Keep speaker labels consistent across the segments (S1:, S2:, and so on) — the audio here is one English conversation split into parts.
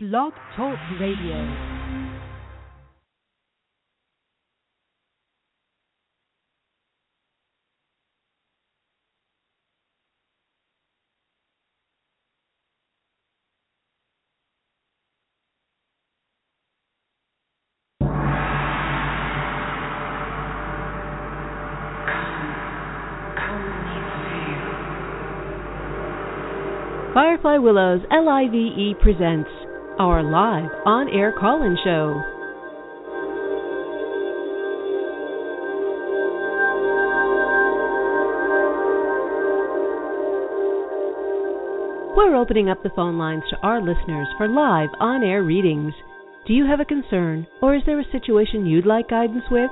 S1: Blog Talk Radio. Firefly Willows LIVE presents our live on air call in show. We're opening up the phone lines to our listeners for live on air readings. Do you have a concern or is there a situation you'd like guidance with?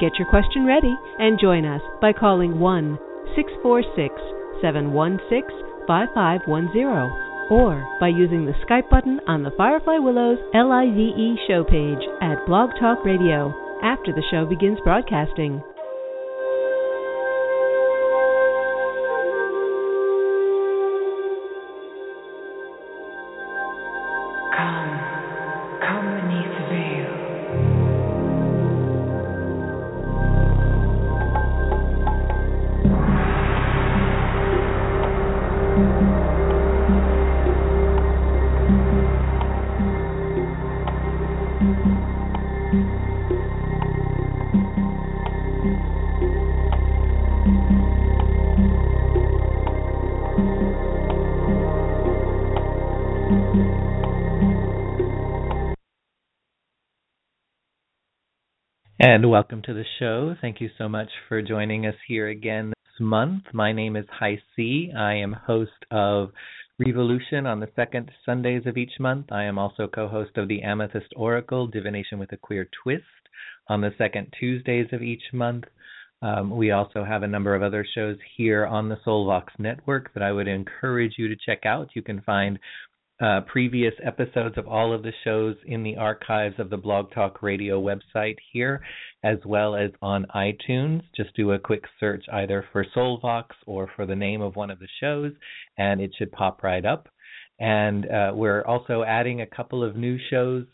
S1: Get your question ready and join us by calling 1 646 716 5510 or by using the Skype button on the Firefly Willows LIVE show page at Blog Talk Radio after the show begins broadcasting.
S2: And welcome to the show. Thank you so much for joining us here again this month. My name is Hi C. I am host of Revolution on the second Sundays of each month. I am also co host of the Amethyst Oracle, Divination with a Queer Twist, on the second Tuesdays of each month. Um, we also have a number of other shows here on the Soulvox network that I would encourage you to check out. You can find uh, previous episodes of all of the shows in the archives of the Blog Talk Radio website here, as well as on iTunes. Just do a quick search either for Soulvox or for the name of one of the shows, and it should pop right up. And uh, we're also adding a couple of new shows.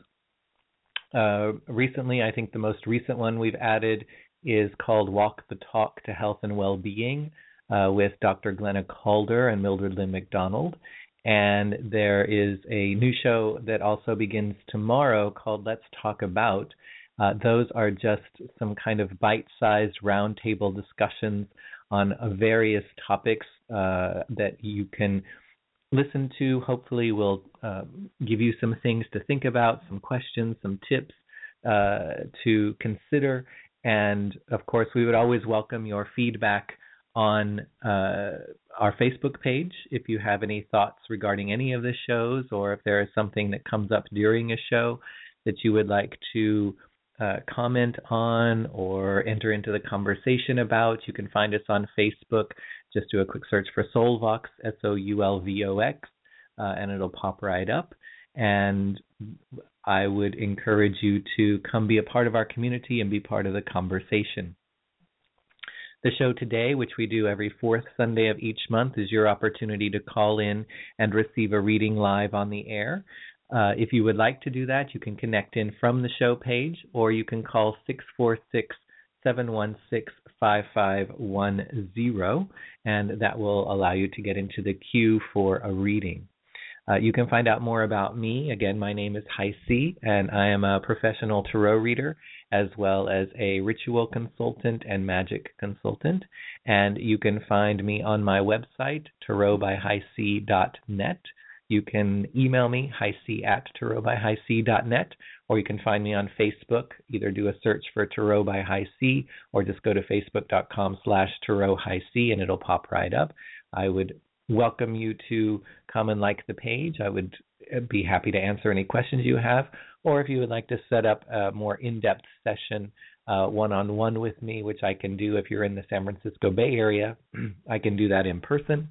S2: Uh, recently, I think the most recent one we've added is called Walk the Talk to Health and Well-Being uh, with Dr. Glenna Calder and Mildred Lynn McDonald. And there is a new show that also begins tomorrow called Let's Talk About. Uh, those are just some kind of bite sized roundtable discussions on uh, various topics uh, that you can listen to. Hopefully, we'll uh, give you some things to think about, some questions, some tips uh, to consider. And of course, we would always welcome your feedback on uh, our Facebook page if you have any thoughts regarding any of the shows or if there is something that comes up during a show that you would like to uh, comment on or enter into the conversation about. You can find us on Facebook. Just do a quick search for Soulvox, S O U L V O X, uh, and it'll pop right up. And I would encourage you to come be a part of our community and be part of the conversation. The show today, which we do every fourth Sunday of each month, is your opportunity to call in and receive a reading live on the air. Uh, if you would like to do that, you can connect in from the show page or you can call 646 716 5510, and that will allow you to get into the queue for a reading. Uh, you can find out more about me. Again, my name is Hi C, and I am a professional tarot reader as well as a ritual consultant and magic consultant. And you can find me on my website, tarotbyhighc.net. You can email me, highc at tarotbyhighc.net, or you can find me on Facebook. Either do a search for Tarot by Hi C, or just go to facebook.com slash tarot and it'll pop right up. I would welcome you to come and like the page. I would be happy to answer any questions you have, or if you would like to set up a more in-depth session one on one with me, which I can do if you're in the San Francisco Bay Area, I can do that in person.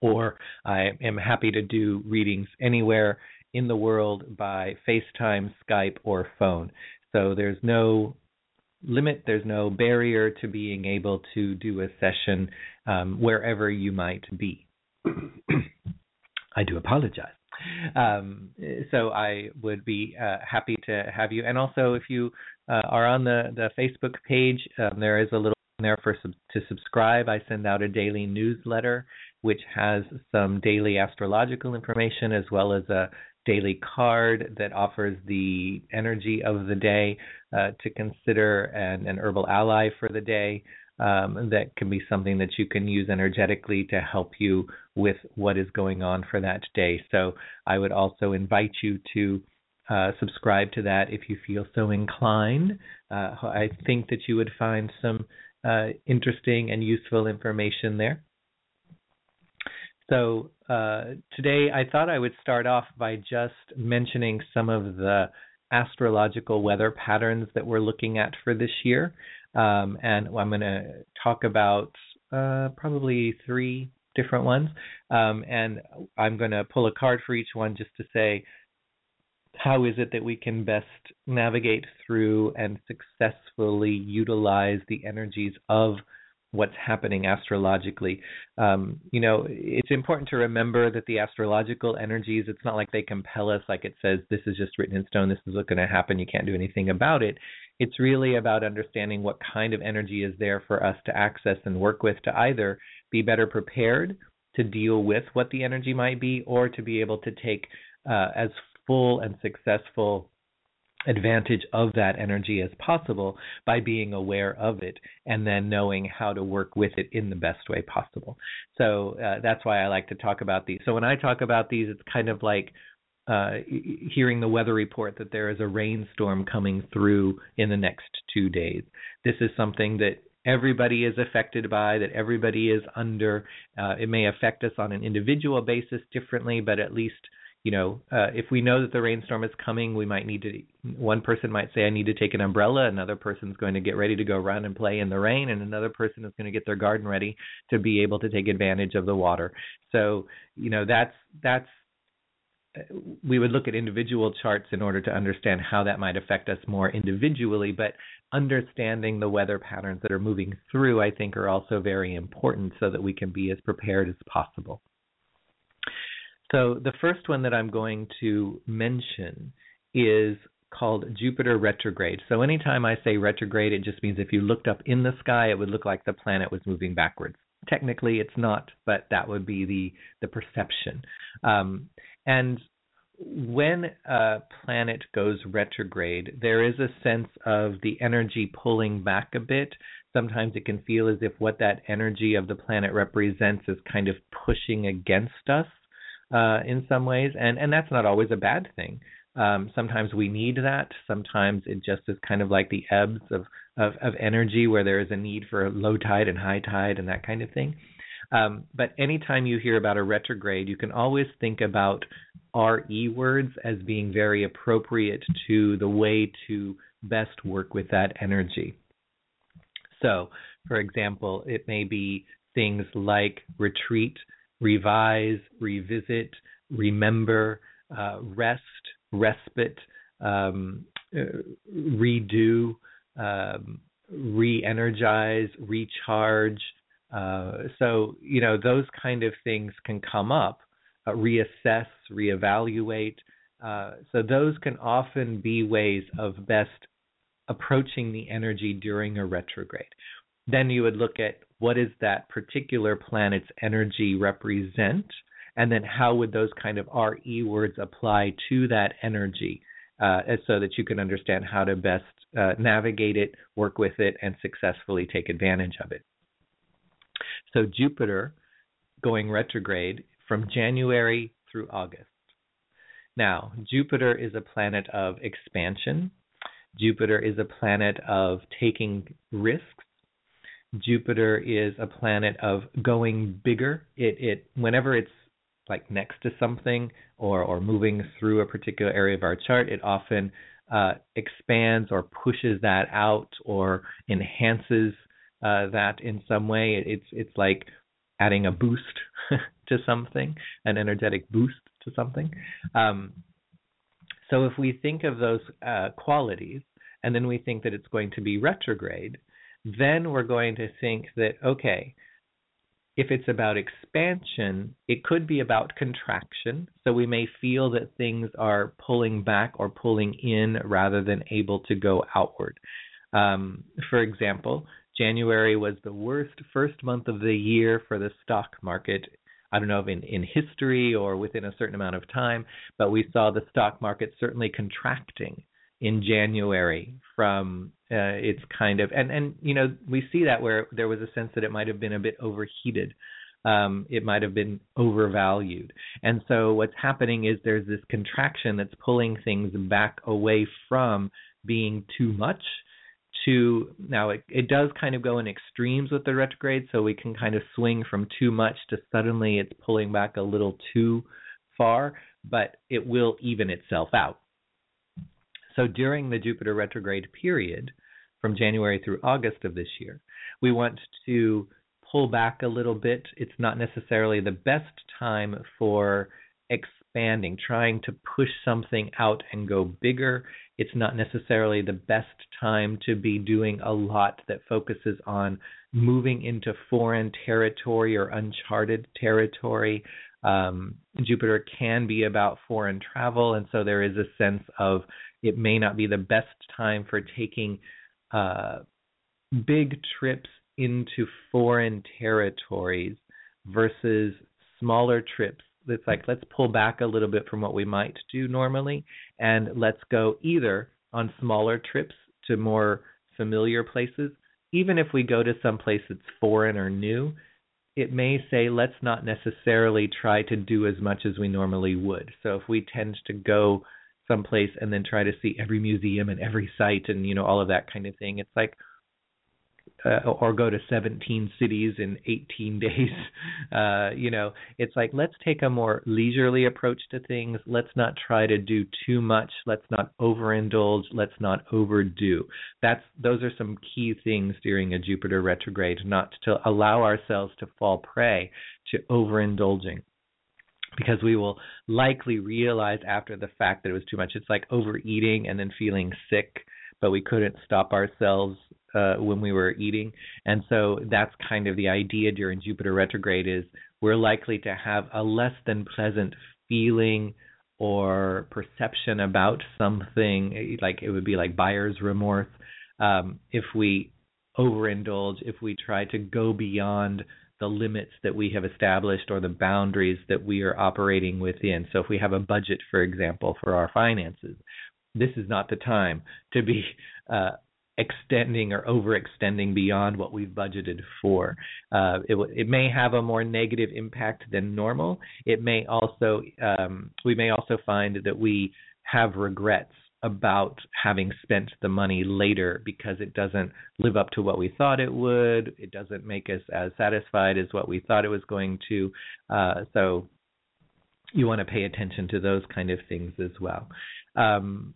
S2: Or I am happy to do readings anywhere in the world by FaceTime, Skype, or phone. So there's no limit, there's no barrier to being able to do a session um, wherever you might be. I do apologize. Um, so I would be uh, happy to have you. And also, if you uh, are on the the Facebook page, um, there is a little there for sub- to subscribe. I send out a daily newsletter which has some daily astrological information as well as a daily card that offers the energy of the day uh, to consider and an herbal ally for the day. Um, that can be something that you can use energetically to help you with what is going on for that day. So I would also invite you to uh, subscribe to that if you feel so inclined. Uh, I think that you would find some uh, interesting and useful information there. So uh, today I thought I would start off by just mentioning some of the astrological weather patterns that we're looking at for this year. Um, and I'm going to talk about uh, probably three different ones. Um, and I'm going to pull a card for each one just to say how is it that we can best navigate through and successfully utilize the energies of what's happening astrologically. Um, you know, it's important to remember that the astrological energies, it's not like they compel us, like it says, this is just written in stone, this is what's going to happen, you can't do anything about it. It's really about understanding what kind of energy is there for us to access and work with to either be better prepared to deal with what the energy might be or to be able to take uh, as full and successful advantage of that energy as possible by being aware of it and then knowing how to work with it in the best way possible. So uh, that's why I like to talk about these. So when I talk about these, it's kind of like uh, hearing the weather report that there is a rainstorm coming through in the next two days. This is something that everybody is affected by, that everybody is under. Uh, it may affect us on an individual basis differently, but at least you know, uh, if we know that the rainstorm is coming, we might need to. One person might say, "I need to take an umbrella." Another person's going to get ready to go run and play in the rain, and another person is going to get their garden ready to be able to take advantage of the water. So, you know, that's that's. We would look at individual charts in order to understand how that might affect us more individually, but understanding the weather patterns that are moving through, I think, are also very important so that we can be as prepared as possible. So the first one that I'm going to mention is called Jupiter retrograde. So anytime I say retrograde, it just means if you looked up in the sky, it would look like the planet was moving backwards. Technically, it's not, but that would be the the perception. Um, and when a planet goes retrograde, there is a sense of the energy pulling back a bit. Sometimes it can feel as if what that energy of the planet represents is kind of pushing against us uh, in some ways, and and that's not always a bad thing. Um, sometimes we need that. Sometimes it just is kind of like the ebbs of, of, of energy where there is a need for low tide and high tide and that kind of thing. Um, but anytime you hear about a retrograde, you can always think about RE words as being very appropriate to the way to best work with that energy. So, for example, it may be things like retreat, revise, revisit, remember, uh, rest, respite, um, uh, redo, um, re-energize, recharge. Uh, so you know those kind of things can come up. Uh, reassess, reevaluate. Uh, so those can often be ways of best approaching the energy during a retrograde. Then you would look at what does that particular planet's energy represent, and then how would those kind of RE words apply to that energy, uh, so that you can understand how to best uh, navigate it, work with it, and successfully take advantage of it. So Jupiter going retrograde from January through August. Now, Jupiter is a planet of expansion. Jupiter is a planet of taking risks Jupiter is a planet of going bigger. It it whenever it's like next to something or or moving through a particular area of our chart, it often uh, expands or pushes that out or enhances uh, that in some way. It's it's like adding a boost to something, an energetic boost to something. Um, so if we think of those uh, qualities, and then we think that it's going to be retrograde, then we're going to think that, okay, if it's about expansion, it could be about contraction. So we may feel that things are pulling back or pulling in rather than able to go outward. Um, for example, January was the worst first month of the year for the stock market. I don't know if in, in history or within a certain amount of time, but we saw the stock market certainly contracting in January from uh, its kind of and and you know we see that where there was a sense that it might have been a bit overheated um, it might have been overvalued and so what's happening is there's this contraction that's pulling things back away from being too much to now it, it does kind of go in extremes with the retrograde so we can kind of swing from too much to suddenly it's pulling back a little too far but it will even itself out so during the Jupiter retrograde period, from January through August of this year, we want to pull back a little bit. It's not necessarily the best time for expanding, trying to push something out and go bigger. It's not necessarily the best time to be doing a lot that focuses on moving into foreign territory or uncharted territory. Um, Jupiter can be about foreign travel, and so there is a sense of it may not be the best time for taking uh, big trips into foreign territories versus smaller trips. It's like let's pull back a little bit from what we might do normally and let's go either on smaller trips to more familiar places. Even if we go to some place that's foreign or new, it may say let's not necessarily try to do as much as we normally would. So if we tend to go someplace and then try to see every museum and every site and you know all of that kind of thing. It's like uh, or go to 17 cities in 18 days. Uh, you know, it's like let's take a more leisurely approach to things. Let's not try to do too much. Let's not overindulge. Let's not overdo. That's those are some key things during a Jupiter retrograde. Not to allow ourselves to fall prey to overindulging because we will likely realize after the fact that it was too much. It's like overeating and then feeling sick, but we couldn't stop ourselves uh, when we were eating. And so that's kind of the idea during Jupiter retrograde is we're likely to have a less than pleasant feeling or perception about something, like it would be like buyer's remorse, um, if we overindulge, if we try to go beyond the limits that we have established or the boundaries that we are operating within. So, if we have a budget, for example, for our finances, this is not the time to be uh, extending or overextending beyond what we've budgeted for. Uh, it, it, may have a more negative impact than normal. It may also um, we may also find that we have regrets about having spent the money later because it doesn't live up to what we thought it would. It doesn't make us as satisfied as what we thought it was going to. Uh, so you want to pay attention to those kind of things as well. Um,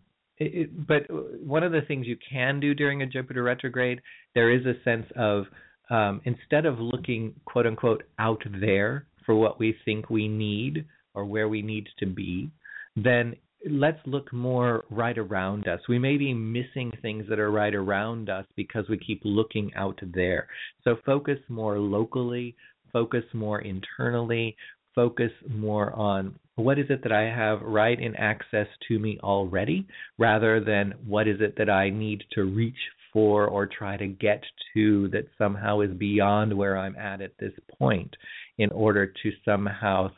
S2: but one of the things you can do during a Jupiter retrograde, there is a sense of um, instead of looking quote unquote out there for what we think we need or where we need to be, then let's look more right around us. We may be missing things that are right around us because we keep looking out there. So focus more locally, focus more internally, focus more on what is it that I have right in access to me already rather than what is it that I need to reach for or try to get to that somehow is beyond where I'm at at this point in order to somehow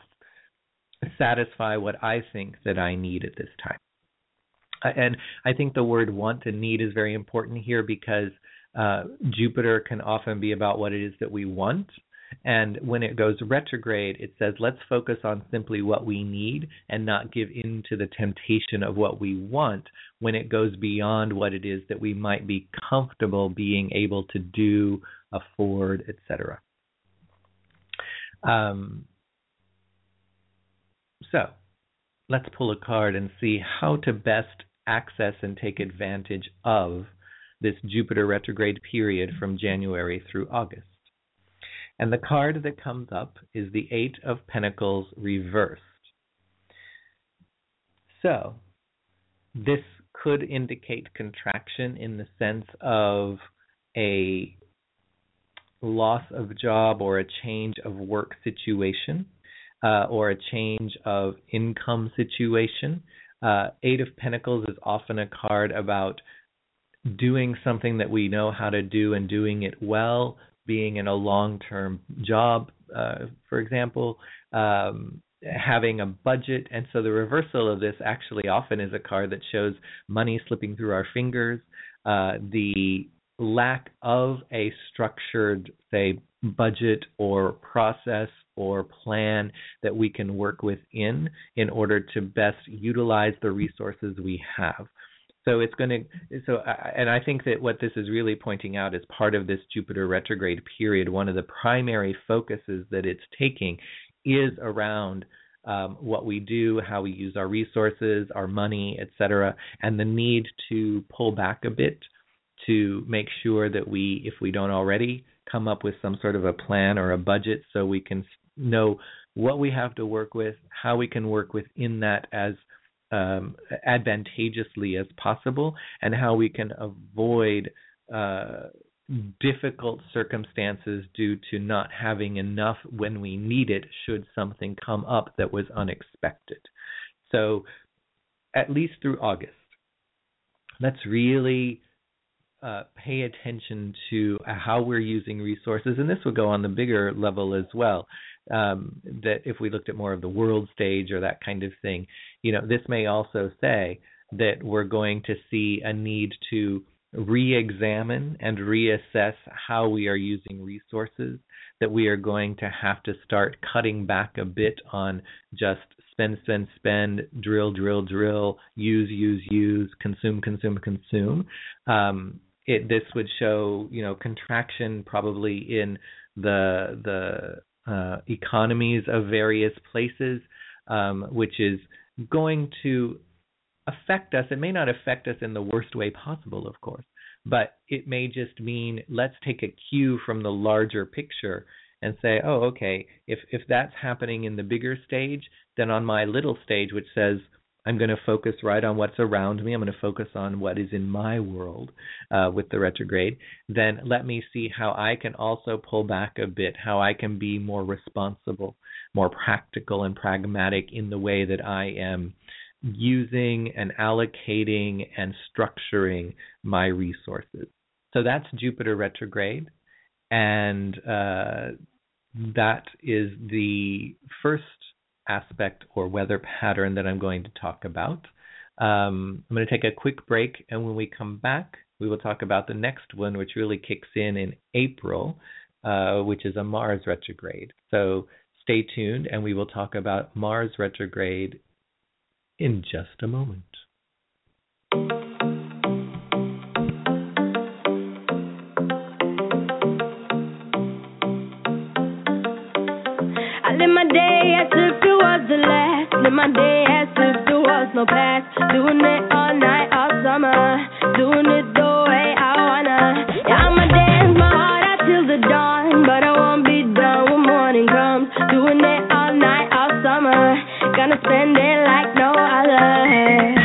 S2: satisfy what I think that I need at this time. Uh, and I think the word want and need is very important here because uh, Jupiter can often be about what it is that we want. And when it goes retrograde, it says, let's focus on simply what we need and not give in to the temptation of what we want when it goes beyond what it is that we might be comfortable being able to do, afford, etc. Um, so let's pull a card and see how to best access and take advantage of this Jupiter retrograde period from January through August. And the card that comes up is the Eight of Pentacles reversed. So, this could indicate contraction in the sense of a loss of job or a change of work situation uh, or a change of income situation. Uh, Eight of Pentacles is often a card about doing something that we know how to do and doing it well, being in a long term job, uh, for example, um, having a budget. And so the reversal of this actually often is a card that shows money slipping through our fingers, uh, the lack of a structured, say, budget or process or plan that we can work within in order to best utilize the resources we have. So it's going to so and I think that what this is really pointing out is part of this Jupiter retrograde period. One of the primary focuses that it's taking is around um, what we do, how we use our resources, our money, etc., and the need to pull back a bit to make sure that we, if we don't already, come up with some sort of a plan or a budget so we can know what we have to work with, how we can work within that as um, advantageously as possible, and how we can avoid uh, difficult circumstances due to not having enough when we need it should something come up that was unexpected. So, at least through August, let's really uh, pay attention to how we're using resources, and this would go on the bigger level as well. Um, that if we looked at more of the world stage or that kind of thing, you know, this may also say that we're going to see a need to re-examine and reassess how we are using resources that we are going to have to start cutting back a bit on just spend spend spend drill drill drill use use use consume consume consume. Um, it this would show you know contraction probably in the the uh, economies of various places um, which is going to affect us. It may not affect us in the worst way possible, of course, but it may just mean let's take a cue from the larger picture and say, oh, okay, if if that's happening in the bigger stage, then on my little stage, which says I'm going to focus right on what's around me. I'm going to focus on what is in my world uh, with the retrograde. Then let me see how I can also pull back a bit, how I can be more responsible, more practical and pragmatic in the way that I am using and allocating and structuring my resources. So that's Jupiter retrograde. And uh, that is the first aspect or weather pattern that I'm going to talk about. Um, I'm going to take a quick break, and when we come back, we will talk about the next one, which really kicks in in April, uh, which is a Mars retrograde. So stay tuned, and we will talk about Mars retrograde in just a moment.
S3: My day as if there was no past. Doing it all night, all summer. Doing it the way I wanna. Yeah, I'ma dance my heart out till the dawn. But I won't be done when morning comes. Doing it all night, all summer. Gonna spend it like no other.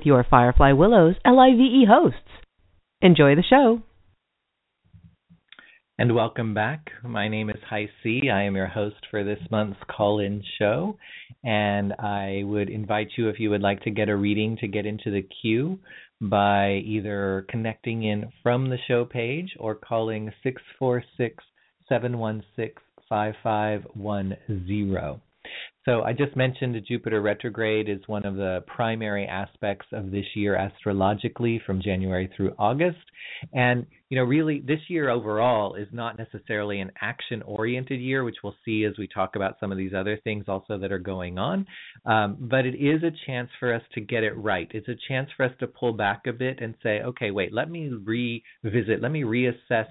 S1: With your Firefly Willows LIVE hosts. Enjoy the show.
S2: And welcome back. My name is Hi C. I am your host for this month's call in show. And I would invite you, if you would like to get a reading, to get into the queue by either connecting in from the show page or calling 646 716 5510. So I just mentioned Jupiter retrograde is one of the primary aspects of this year astrologically from January through August. And, you know, really this year overall is not necessarily an action oriented year, which we'll see as we talk about some of these other things also that are going on. Um, but it is a chance for us to get it right. It's a chance for us to pull back a bit and say, okay, wait, let me revisit, let me reassess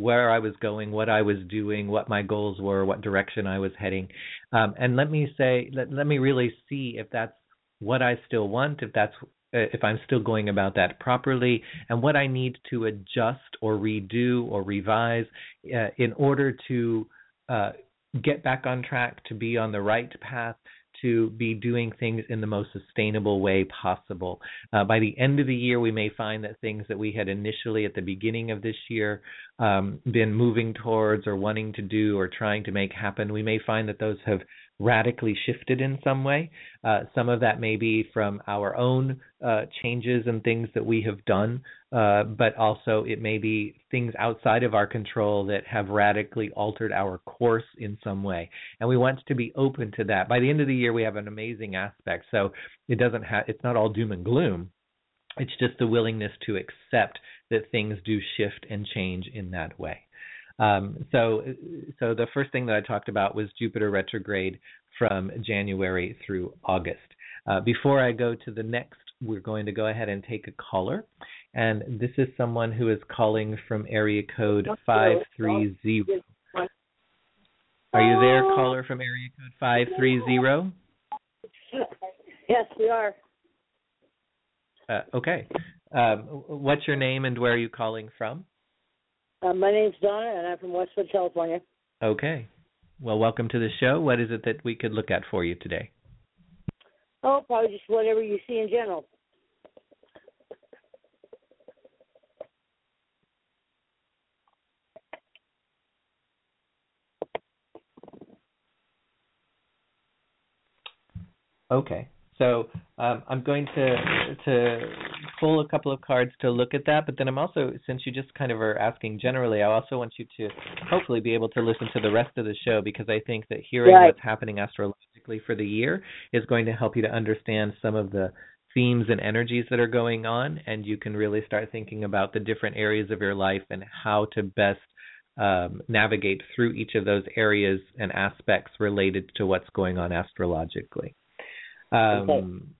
S2: where I was going, what I was doing, what my goals were, what direction I was heading. Um, and let me say, let, let me really see if that's what I still want, if that's uh, if I'm still going about that properly, and what I need to adjust or redo or revise uh, in order to uh, get back on track, to be on the right path, to be doing things in the most sustainable way possible. Uh, by the end of the year, we may find that things that we had initially at the beginning of this year um, been moving towards or wanting to do or trying to make happen, we may find that those have radically shifted in some way. Uh, some of that may be from our own uh, changes and things that we have done, uh, but also it may be things outside of our control that have radically altered our course in some way. And we want to be open to that. By the end of the year, we have an amazing aspect. So it doesn't have, it's not all doom and gloom. It's just the willingness to accept that things do shift and change in that way. Um, so, so the first thing that I talked about was Jupiter retrograde from January through August. Uh, before I go to the next, we're going to go ahead and take a caller, and this is someone who is calling from area code five three zero. Are you there, caller from area code five three zero?
S4: Yes, we are.
S2: Uh, okay. Um, what's your name and where are you calling from?
S4: Uh, my name's Donna, and I'm from Westwood, California.
S2: Okay. Well, welcome to the show. What is it that we could look at for you today?
S4: Oh, probably just whatever you see in general.
S2: Okay. So um, I'm going to to pull a couple of cards to look at that, but then I'm also, since you just kind of are asking generally, I also want you to hopefully be able to listen to the rest of the show because I think that hearing right. what's happening astrologically for the year is going to help you to understand some of the themes and energies that are going on, and you can really start thinking about the different areas of your life and how to best um, navigate through each of those areas and aspects related to what's going on astrologically. Um.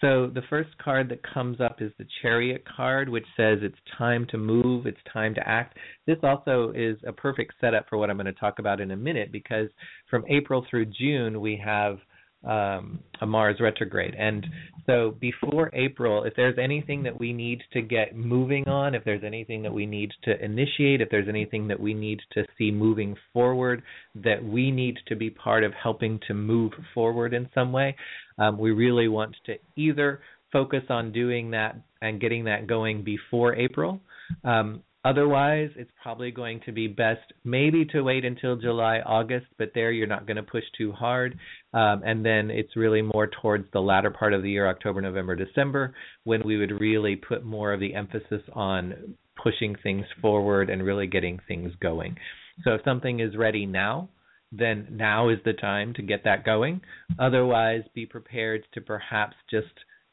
S2: So the first card that comes up is the Chariot card, which says it's time to move, it's time to act. This also is a perfect setup for what I'm going to talk about in a minute because from April through June we have um, a Mars retrograde. And so before April, if there's anything that we need to get moving on, if there's anything that we need to initiate, if there's anything that we need to see moving forward, that we need to be part of helping to move forward in some way, um, we really want to either focus on doing that and getting that going before April. Um, Otherwise, it's probably going to be best maybe to wait until July, August, but there you're not going to push too hard. Um, and then it's really more towards the latter part of the year, October, November, December, when we would really put more of the emphasis on pushing things forward and really getting things going. So if something is ready now, then now is the time to get that going. Otherwise, be prepared to perhaps just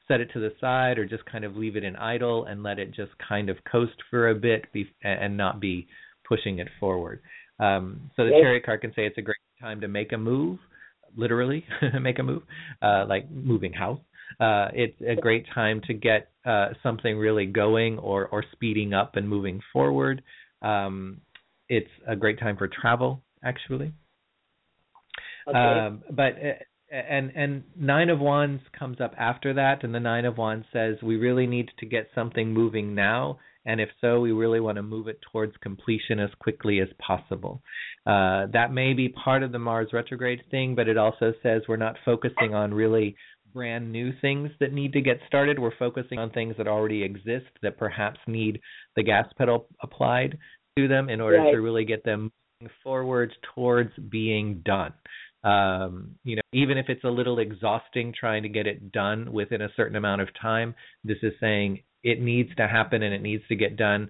S2: set it to the side or just kind of leave it in idle and let it just kind of coast for a bit be, and not be pushing it forward. Um, so the
S4: Yes.
S2: chariot card can say it's a great time to make a move, literally make a move, uh, like moving house. Uh, it's a great time to get uh, something really going or, or speeding up and moving forward. Um, it's a great time for travel, actually.
S4: Okay.
S2: Um, but uh, and and nine of wands comes up after that, and the nine of wands says we really need to get something moving now, and if so, we really want to move it towards completion as quickly as possible. Uh, that may be part of the Mars retrograde thing, but it also says we're not focusing on really brand new things that need to get started. We're focusing on things that already exist that perhaps need the gas pedal applied to them in order
S4: Right.
S2: to really get them moving forward towards being done um, you know, even if it's a little exhausting trying to get it done within a certain amount of time, this is saying it needs to happen and it needs to get done.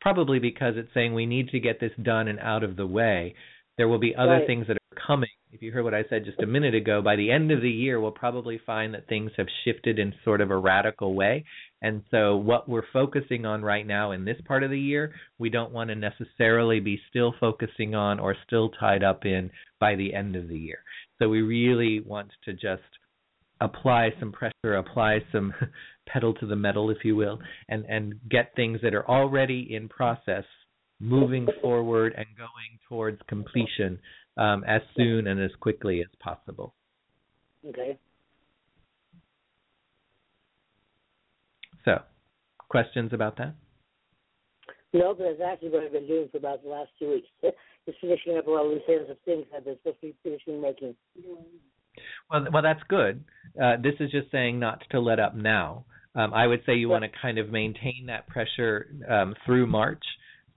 S2: Probably because it's saying we need to get this done and out of the way. There will be other
S4: Right.
S2: things that are coming. If you heard what I said just a minute ago, by the end of the year, we'll probably find that things have shifted in sort of a radical way. And so, what we're focusing on right now in this part of the year, we don't want to necessarily be still focusing on or still tied up in by the end of the year. So, we really want to just apply some pressure, apply some pedal to the metal, if you will, and, and get things that are already in process moving forward and going towards completion um, as soon and as quickly as possible.
S4: okay.
S2: So, questions about that?
S4: No, but that's actually what I've been doing for about the last two weeks. Just finishing up a lot of loose ends of things I've been supposed to be finishing making.
S2: Well, well, that's good. Uh, this is just saying not to let up now. Um, I would say you want to kind of maintain that pressure um, through March,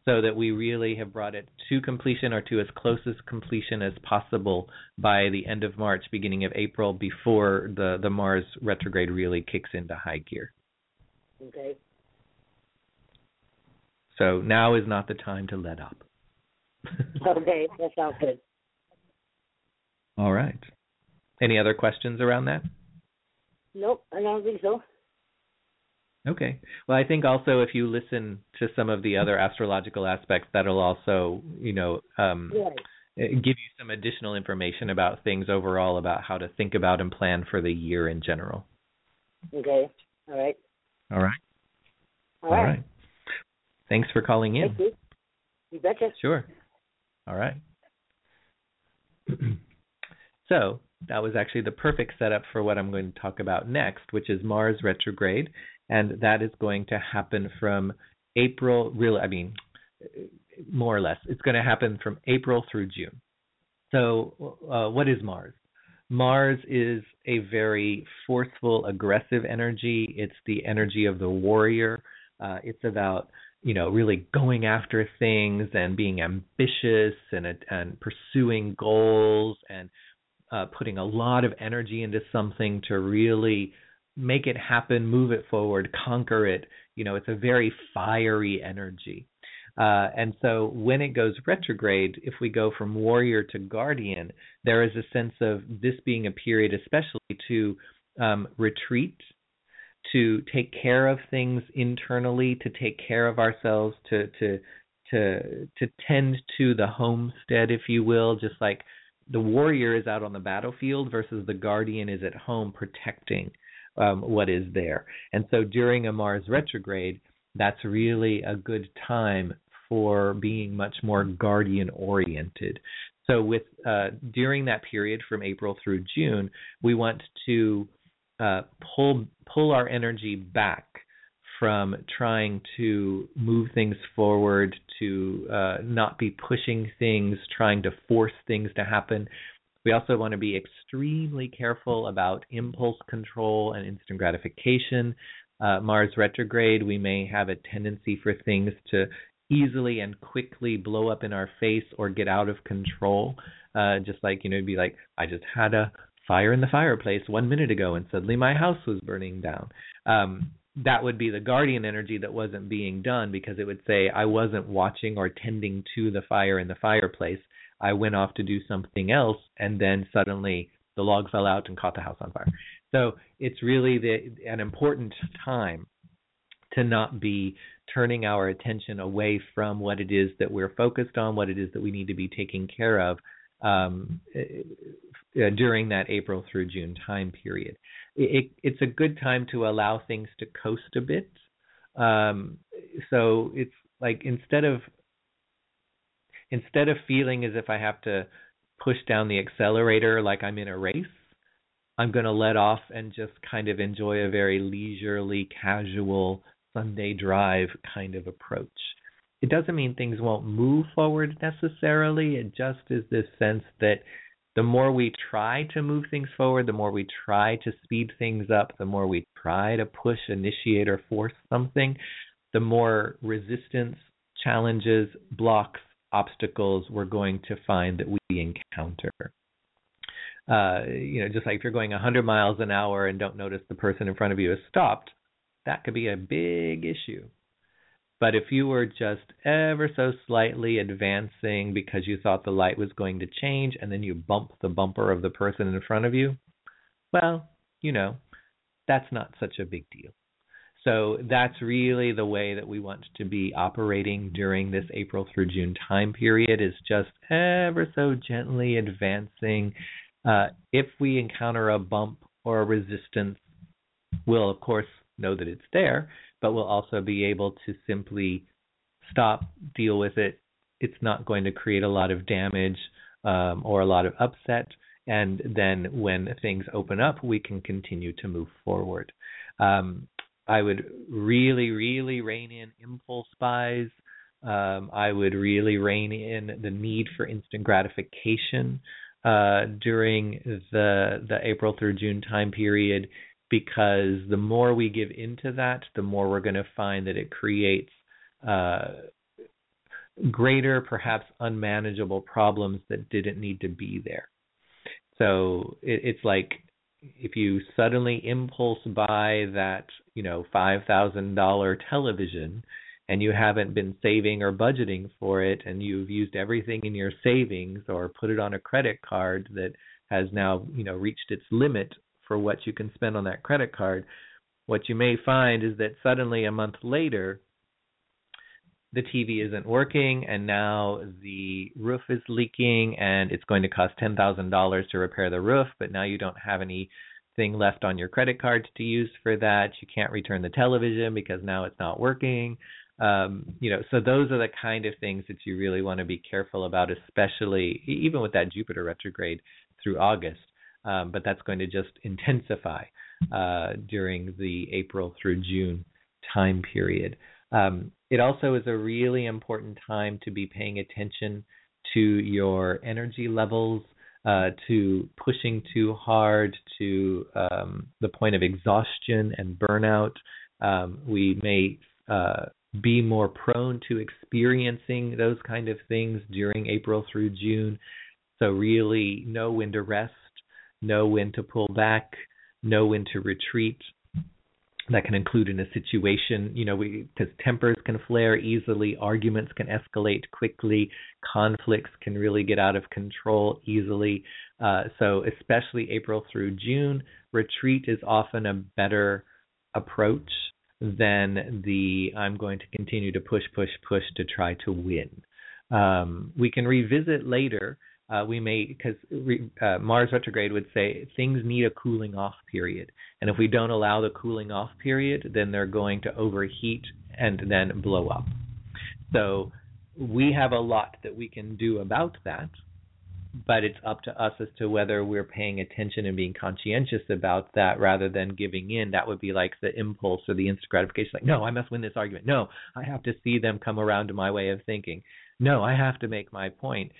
S2: so that we really have brought it to completion or to as close as completion as possible by the end of March, beginning of April, before the the Mars retrograde really kicks into high gear.
S4: Okay.
S2: So now is not the time to let up.
S4: Okay, that sounds good.
S2: All right. Any other questions around that?
S4: Nope, I don't think so.
S2: Okay. Well, I think also if you listen to some of the other astrological aspects, that'll also, you know, um, eh, give you some additional information about things overall about how to think about and plan for the year in general.
S4: Okay. All right.
S2: All right.
S4: All right.
S2: Thanks for calling in.
S4: Thank you. You betcha.
S2: Sure. All right. so that was actually the perfect setup for what I'm going to talk about next, which is Mars retrograde, and that is going to happen from April. Really, I mean, more or less, it's going to happen from April through June. So, uh, what is Mars? Mars is a very forceful, aggressive energy. It's the energy of the warrior. Uh, it's about you know really going after things and being ambitious and and pursuing goals and uh, putting a lot of energy into something to really make it happen, move it forward, conquer it. You know, it's a very fiery energy. Uh, and so when it goes retrograde, if we go from warrior to guardian, there is a sense of this being a period, especially to um, retreat, to take care of things internally, to take care of ourselves, to to to to tend to the homestead, if you will, just like the warrior is out on the battlefield versus the guardian is at home protecting um, what is there. And so during a Mars retrograde, that's really a good time for being much more guardian oriented. So with uh, during that period from April through June, we want to uh, pull pull our energy back from trying to move things forward to uh, not be pushing things, trying to force things to happen. We also want to be extremely careful about impulse control and instant gratification. Uh, Mars retrograde, we may have a tendency for things to easily and quickly blow up in our face or get out of control. Uh, just like, you know, be like, I just had a fire in the fireplace one minute ago and suddenly my house was burning down. Um, that would be the guardian energy that wasn't being done because it would say, I wasn't watching or tending to the fire in the fireplace. I went off to do something else and then suddenly the log fell out and caught the house on fire. So it's really the, an important time to not be turning our attention away from what it is that we're focused on, what it is that we need to be taking care of um, uh, during that April through June time period. It, it's a good time to allow things to coast a bit. Um, so it's like instead of instead of feeling as if I have to push down the accelerator like I'm in a race, I'm going to let off and just kind of enjoy a very leisurely, casual Sunday drive kind of approach. It doesn't mean things won't move forward necessarily. It just is this sense that the more we try to move things forward, the more we try to speed things up, the more we try to push, initiate, or force something, the more resistance, challenges, blocks, obstacles we're going to find that we encounter. Uh, you know, just like if you're going 100 miles an hour and don't notice the person in front of you has stopped, that could be a big issue. But if you were just ever so slightly advancing because you thought the light was going to change and then you bump the bumper of the person in front of you, well, you know, that's not such a big deal. So that's really the way that we want to be operating during this April through June time period is just ever so gently advancing. Uh, if we encounter a bump or a resistance, we'll of course know that it's there, but we'll also be able to simply stop, deal with it. It's not going to create a lot of damage um, or a lot of upset. And then when things open up, we can continue to move forward. Um, I would really, really rein in impulse buys. Um, I would really rein in the need for instant gratification uh, during the the April through June time period, because the more we give into that, the more we're going to find that it creates uh, greater, perhaps unmanageable problems that didn't need to be there. So it, it's like if you suddenly impulse buy that you know five thousand dollar television and you haven't been saving or budgeting for it and you've used everything in your savings or put it on a credit card that has now you know reached its limit for what you can spend on that credit card what you may find is that suddenly a month later the TV isn't working and now the roof is leaking and it's going to cost $10,000 to repair the roof, but now you don't have anything left on your credit card to use for that. You can't return the television because now it's not working. Um, you know, so those are the kind of things that you really want to be careful about, especially even with that Jupiter retrograde through August. Um, but that's going to just intensify uh, during the April through June time period. Um, it also is a really important time to be paying attention to your energy levels, uh, to pushing too hard, to um, the point of exhaustion and burnout. Um, we may uh, be more prone to experiencing those kind of things during April through June. So, really, know when to rest, know when to pull back, know when to retreat, that can include in a situation, you know, because tempers can flare easily, arguments can escalate quickly, conflicts can really get out of control easily. Uh, so, especially April through June, retreat is often a better approach than the I'm going to continue to push, push, push to try to win. Um, we can revisit later uh, we may because uh, Mars retrograde would say things need a cooling off period, and if we don't allow the cooling off period, then they're going to overheat and then blow up. So we have a lot that we can do about that, but it's up to us as to whether we're paying attention and being conscientious about that rather than giving in. That would be like the impulse or the instant gratification, like, no, I must win this argument. No, I have to see them come around to my way of thinking. No, I have to make my point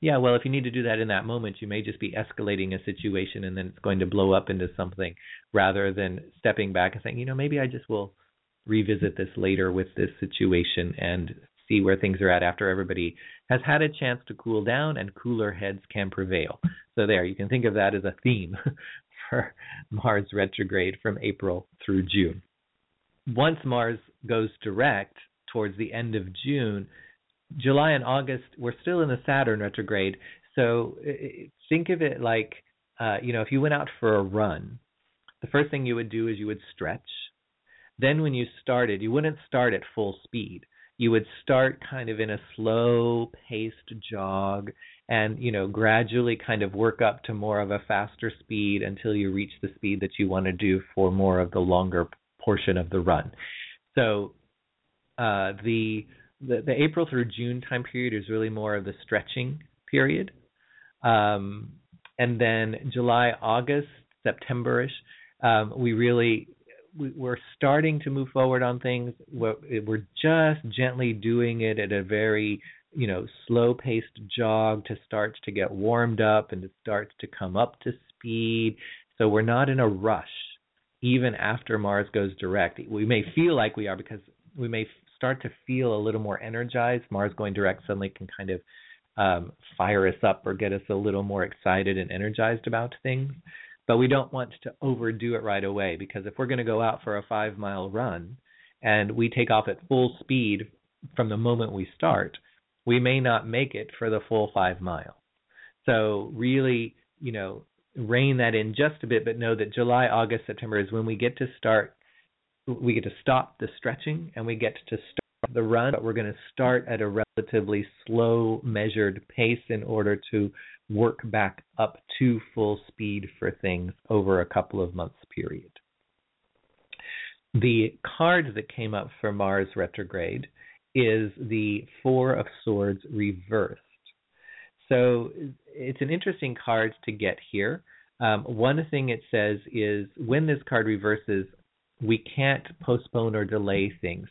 S2: yeah, well, if you need to do that in that moment, you may just be escalating a situation and then it's going to blow up into something rather than stepping back and saying, you know, maybe I just will revisit this later with this situation and see where things are at after everybody has had a chance to cool down and cooler heads can prevail. So, there, you can think of that as a theme for Mars retrograde from April through June. Once Mars goes direct towards the end of June, July and August, we're still in the Saturn retrograde. So think of it like, uh, you know, if you went out for a run the first thing you would do is you would stretch. Then, when you started, you wouldn't start at full speed. You would start kind of in a slow paced jog and, you know, gradually kind of work up to more of a faster speed until you reach the speed that you want to do for more of the longer portion of the run. So, uh, the, the the April through June time period is really more of the stretching period. Um, and then July, August, Septemberish, um, we really we, we're starting to move forward on things. We're, we're just gently doing it at a very you know slow paced jog to start to get warmed up and it starts to come up to speed. So we're not in a rush even after Mars goes direct. We may feel like we are because we may start to feel a little more energized. Mars going direct suddenly can kind of um, fire us up or get us a little more excited and energized about things. But we don't want to overdo it right away because if we're going to go out for a five mile run and we take off at full speed from the moment we start, we may not make it for the full five miles. So, really, you know, rein that in just a bit, but know that July, August, September is when we get to start, we get to stop the stretching and we get to start the run, but we're going to start at a relatively slow, measured pace in order to work back up to full speed for things over a couple of months period. The card that came up for Mars retrograde is the Four of Swords reversed. So it's an interesting card to get here. Um, one thing it says is when this card reverses, we can't postpone or delay things.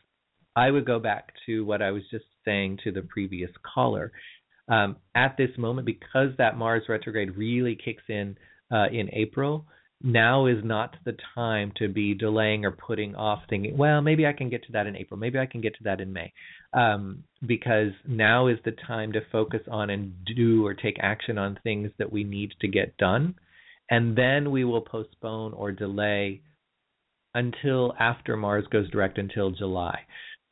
S2: I would go back to what I was just saying to the previous caller. Um, at this moment, because that Mars retrograde really kicks in uh, in April, now is not the time to be delaying or putting off thinking, well, maybe I can get to that in April, maybe I can get to that in May. Um, because now is the time to focus on and do or take action on things that we need to get done. And then we will postpone or delay until after Mars goes direct until July.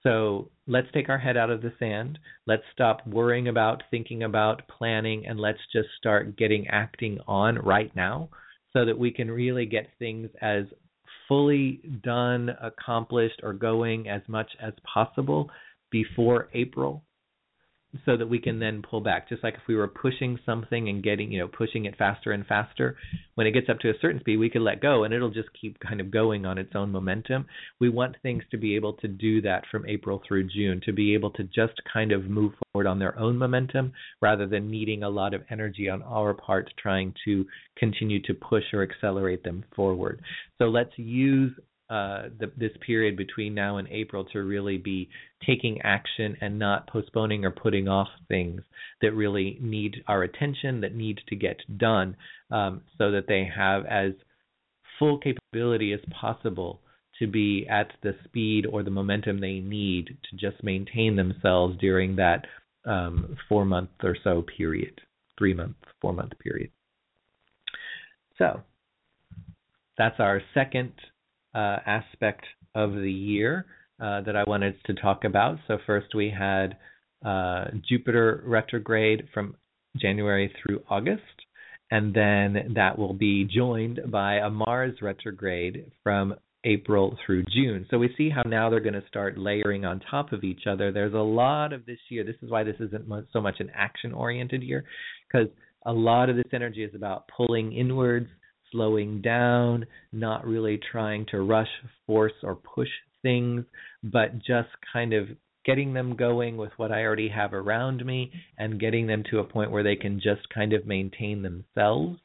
S2: So let's take our head out of the sand. Let's stop worrying about, thinking about, planning, and let's just start getting acting on right now so that we can really get things as fully done, accomplished, or going as much as possible before April so that we can then pull back. Just like if we were pushing something and getting, you know, pushing it faster and faster, when it gets up to a certain speed, we could let go and it'll just keep kind of going on its own momentum. We want things to be able to do that from April through June, to be able to just kind of move forward on their own momentum rather than needing a lot of energy on our part trying to continue to push or accelerate them forward. So let's use uh, the, this period between now and April to really be taking action and not postponing or putting off things that really need our attention, that need to get done, um, so that they have as full capability as possible to be at the speed or the momentum they need to just maintain themselves during that um, four month or so period, three month, four month period. So that's our second uh, aspect of the year uh, that I wanted to talk about. So, first we had uh, Jupiter retrograde from January through August, and then that will be joined by a Mars retrograde from April through June. So we see how now they're going to start layering on top of each other. There's a lot of this year. This is why this isn't so much an action oriented year, because a lot of this energy is about pulling inwards slowing down, not really trying to rush, force, or push things, but just kind of getting them going with what I already have around me and getting them to a point where they can just kind of maintain themselves.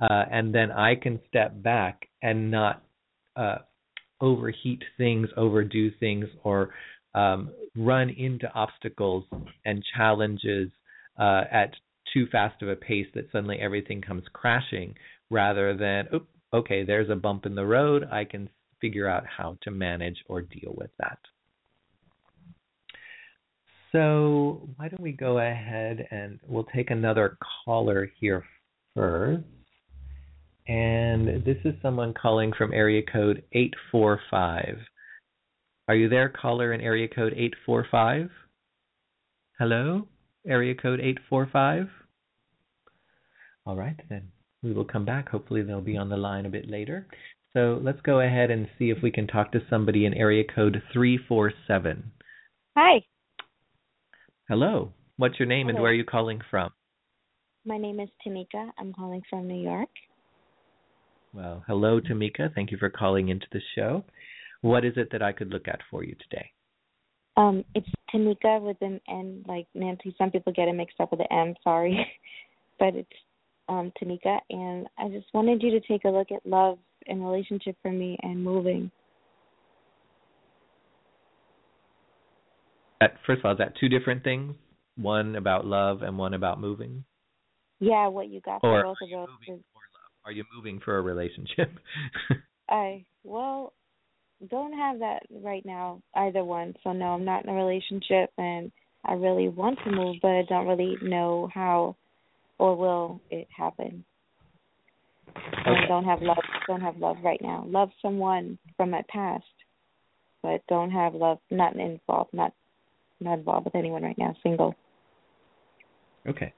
S2: Uh, and then I can step back and not uh, overheat things, overdo things, or um, run into obstacles and challenges uh, at too fast of a pace that suddenly everything comes crashing rather than, oh, okay, there's a bump in the road. I can figure out how to manage or deal with that. So, why don't we go ahead and we'll take another caller here first. And this is someone calling from area code 845. Are you there, caller in area code 845? Hello, area code 845? All right, then we will come back. Hopefully, they'll be on the line a bit later. So let's go ahead and see if we can talk to somebody in area code 347.
S5: Hi,
S2: Hello. What's your name and where are you calling from?
S5: my name is Tanika. I'm calling from New York.
S2: Well, hello, Tamika. Thank you for calling into the show. What is it that I could look at for you today?
S5: Um, it's Tanika with an N, like Nancy. Some people get it mixed up with the M. Sorry, but it's um Tanika, and I just wanted you to take a look at love and relationship for me and moving.
S2: First of all, is that two different things? One about love and one about moving?
S5: Yeah, what you got
S2: Or
S5: for both
S2: are
S5: of
S2: you
S5: those
S2: moving
S5: is
S2: for love? Are you moving for a relationship?
S5: I well don't have that right now either one. So no, I'm not in a relationship, and I really want to move, but I don't really know how or will it happen.
S2: Okay.
S5: don't have love. Don't have love right now. Love someone from my past, but don't have love. Not involved. Not not involved with anyone right now. Single.
S2: Okay.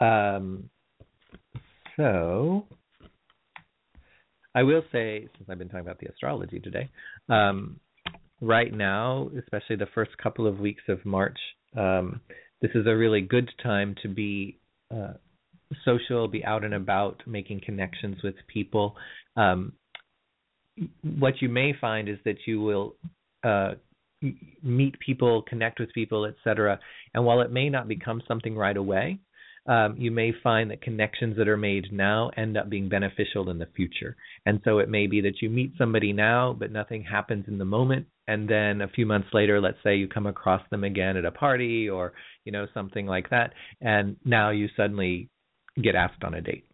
S2: Um, so, I will say, since I've been talking about the astrology today, um, right now, especially the first couple of weeks of March, um, this is a really good time to be uh, social, be out and about, making connections with people. Um, what you may find is that you will uh, meet people, connect with people, etc. And while it may not become something right away, um, you may find that connections that are made now end up being beneficial in the future. And so it may be that you meet somebody now, but nothing happens in the moment. And then a few months later, let's say you come across them again at a party or, you know, something like that. And now you suddenly get asked on a date.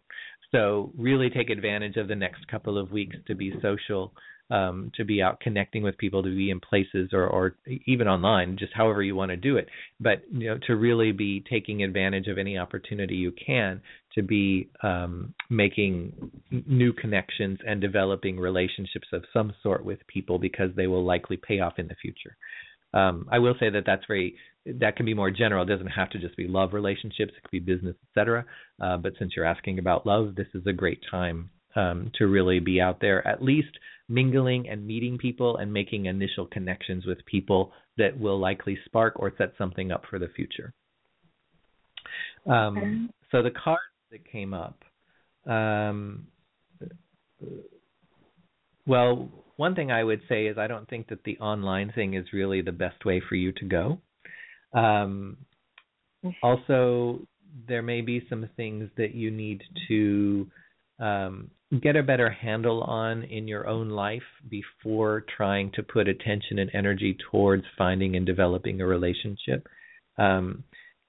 S2: So really take advantage of the next couple of weeks to be social, um, to be out connecting with people, to be in places or, or even online, just however you want to do it. But you know, to really be taking advantage of any opportunity you can to be um, making new connections and developing relationships of some sort with people because they will likely pay off in the future. Um, I will say that that's very that can be more general. It doesn't have to just be love relationships. It could be business, etc. Uh, but since you're asking about love, this is a great time um, to really be out there, at least mingling and meeting people and making initial connections with people that will likely spark or set something up for the future. Um, so the cards that came up. Um, well, one thing I would say is I don't think that the online thing is really the best way for you to go. Um, also, there may be some things that you need to um, get a better handle on in your own life before trying to put attention and energy towards finding and developing a relationship. Um,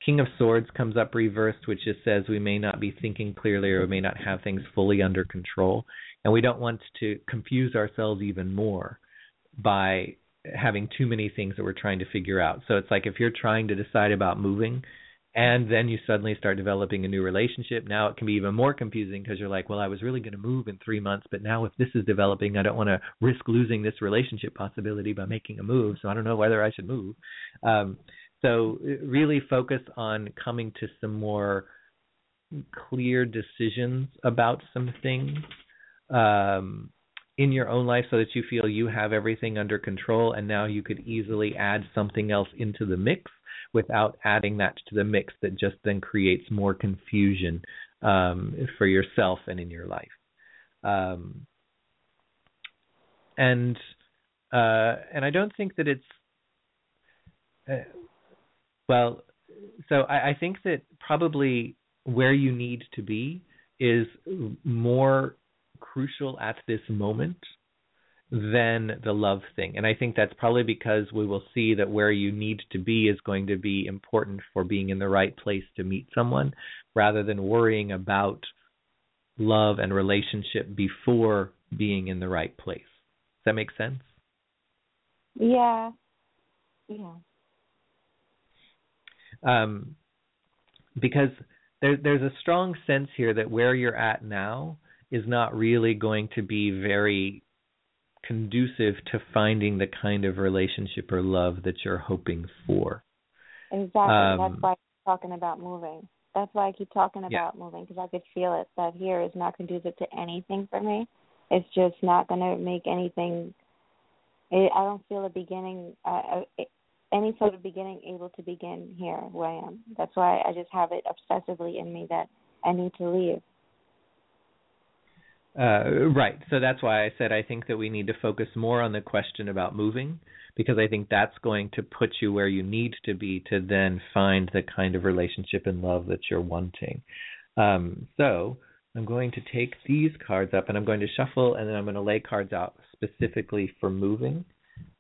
S2: King of Swords comes up reversed, which just says we may not be thinking clearly or we may not have things fully under control. And we don't want to confuse ourselves even more by having too many things that we're trying to figure out. So it's like if you're trying to decide about moving and then you suddenly start developing a new relationship, now it can be even more confusing because you're like, well, I was really going to move in three months, but now if this is developing, I don't want to risk losing this relationship possibility by making a move. So I don't know whether I should move. Um, so really focus on coming to some more clear decisions about some things um, in your own life so that you feel you have everything under control and now you could easily add something else into the mix without adding that to the mix that just then creates more confusion um, for yourself and in your life. Um, and uh, and I don't think that it's uh, well. So I, I think that probably where you need to be is more crucial at this moment than the love thing. And I think that's probably because we will see that where you need to be is going to be important for being in the right place to meet someone rather than worrying about love and relationship before being in the right place. Does that make sense?
S5: Yeah. Yeah.
S2: Um, because there, there's a strong sense here that where you're at now is not really going to be very conducive to finding the kind of relationship or love that you're hoping for.
S5: Exactly.
S2: Um,
S5: That's why I keep talking about moving. That's why I keep talking
S2: Yeah.
S5: about moving because I could feel it that here is not conducive to anything for me. it's just not going to make anything. It, I don't feel a beginning, uh, any sort of beginning able to begin here where I am. That's why I just have it obsessively in me that I need to leave.
S2: Uh, right. So that's why I said I think that we need to focus more on the question about moving because I think that's going to put you where you need to be to then find the kind of relationship and love that you're wanting. Um, so I'm going to take these cards up and I'm going to shuffle and then I'm going to lay cards out specifically for moving.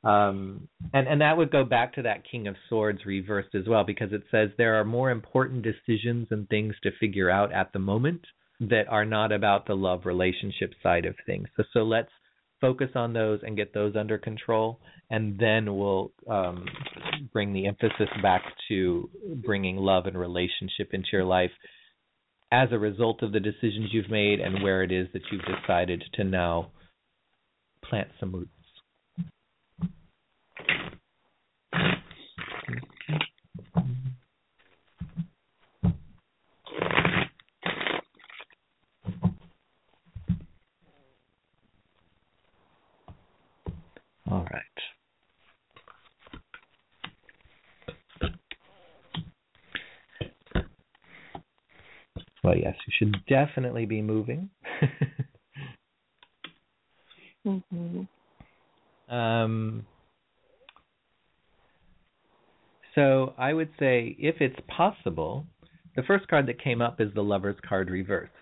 S2: Um, and and that would go back to that King of Swords reversed as well because it says there are more important decisions and things to figure out at the moment that are not about the love relationship side of things. So so let's focus on those and get those under control, and then we'll um, bring the emphasis back to bringing love and relationship into your life as a result of the decisions you've made and where it is that you've decided to now plant some roots. All right. Well, yes, you should definitely be moving.
S5: mm-hmm.
S2: Um, so I would say, if it's possible, the first card that came up is the Lover's card reversed.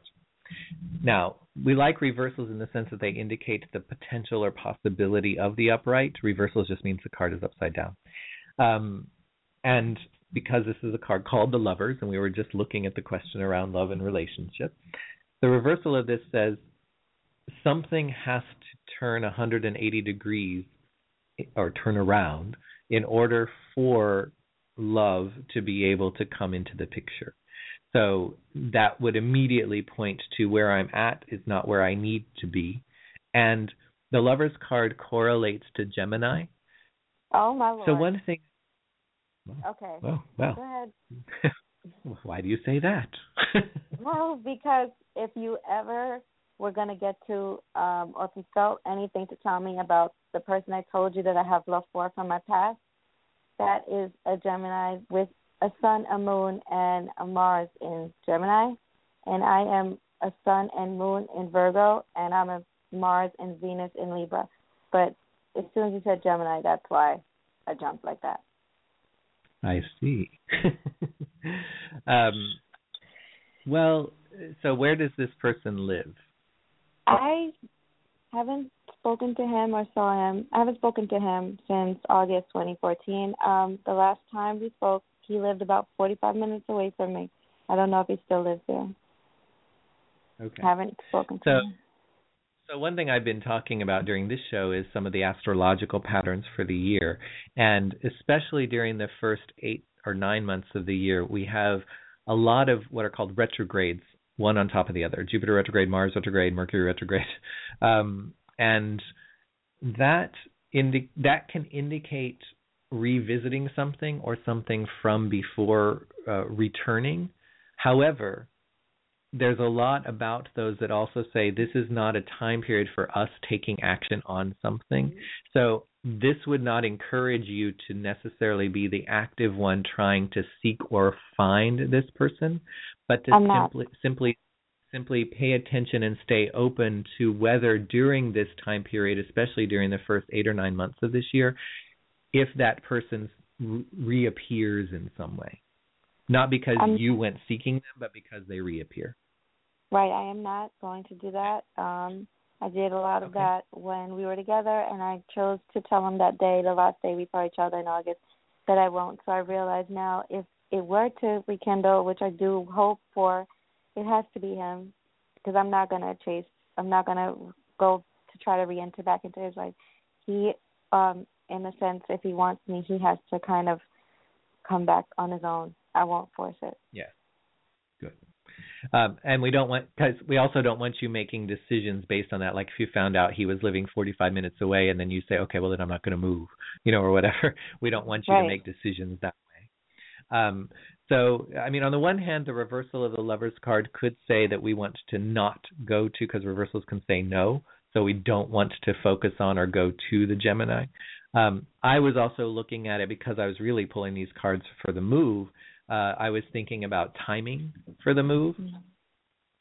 S2: Now, we like reversals in the sense that they indicate the potential or possibility of the upright. Reversals just means the card is upside down. Um, and because this is a card called the Lovers, and we were just looking at the question around love and relationship, the reversal of this says something has to turn 180 degrees or turn around in order for love to be able to come into the picture. So that would immediately point to where I'm at is not where I need to be. And the lover's card correlates to Gemini.
S5: Oh my lord.
S2: So one thing
S5: Okay.
S2: Well, well.
S5: Go ahead.
S2: Why do you say that?
S5: well, because if you ever were going to get to, um, or if you felt anything to tell me about the person I told you that I have love for from my past, that is a Gemini with a sun, a moon, and a Mars in Gemini. And I am a sun and moon in Virgo, and I'm a Mars and Venus in Libra. But as soon as you said Gemini, that's why I jumped like that.
S2: I see. um, well, so where does this person live?
S5: I haven't spoken to him or saw him. I haven't spoken to him since August 2014. Um, the last time we spoke, he lived about 45 minutes away from me. I don't know if he still lives there.
S2: Okay.
S5: I haven't spoken to
S2: so,
S5: him.
S2: So one thing I've been talking about during this show is some of the astrological patterns for the year, and especially during the first eight or nine months of the year, we have a lot of what are called retrogrades, one on top of the other: Jupiter retrograde, Mars retrograde, Mercury retrograde, um, and that indi- that can indicate revisiting something or something from before uh, returning. However, there's a lot about those that also say this is not a time period for us taking action on something. Mm-hmm. So this would not encourage you to necessarily be the active one trying to seek or find this person, but to simply simply simply pay attention and stay open to whether during this time period, especially during the first 8 or 9 months of this year, if that person re- reappears in some way. Not because
S5: um,
S2: you went seeking them, but because they reappear.
S5: Right, I am not going to do that. Um, I did a lot of
S2: Okay.
S5: that when we were together, and I chose to tell him that day, the last day we saw each other in August, that I won't. So I realize now if it were to rekindle, which I do hope for, it has to be him because I'm not going to chase, I'm not going to go to try to re enter back into his life. He, um, in a sense, if he wants me, he has to kind of come back on his own. I won't force it.
S2: Yeah. Good. Um, and we don't want because we also don't want you making decisions based on that. Like if you found out he was living 45 minutes away, and then you say, okay, well then I'm not going to move, you know, or whatever. We don't want you
S5: Right.
S2: to make decisions that way. Um, so, I mean, on the one hand, the reversal of the lover's card could say that we want to not go to because reversals can say no so we don't want to focus on or go to the Gemini. Um, I was also looking at it because I was really pulling these cards for the move. Uh, I was thinking about timing for the move.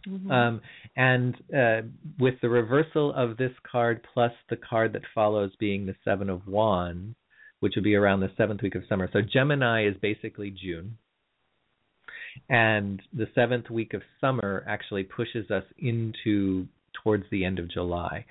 S2: Mm-hmm. Um, and uh, with the reversal of this card plus the card that follows being the Seven of Wands, which would be around the seventh week of summer. So Gemini is basically June. And the seventh week of summer actually pushes us into towards the end of July.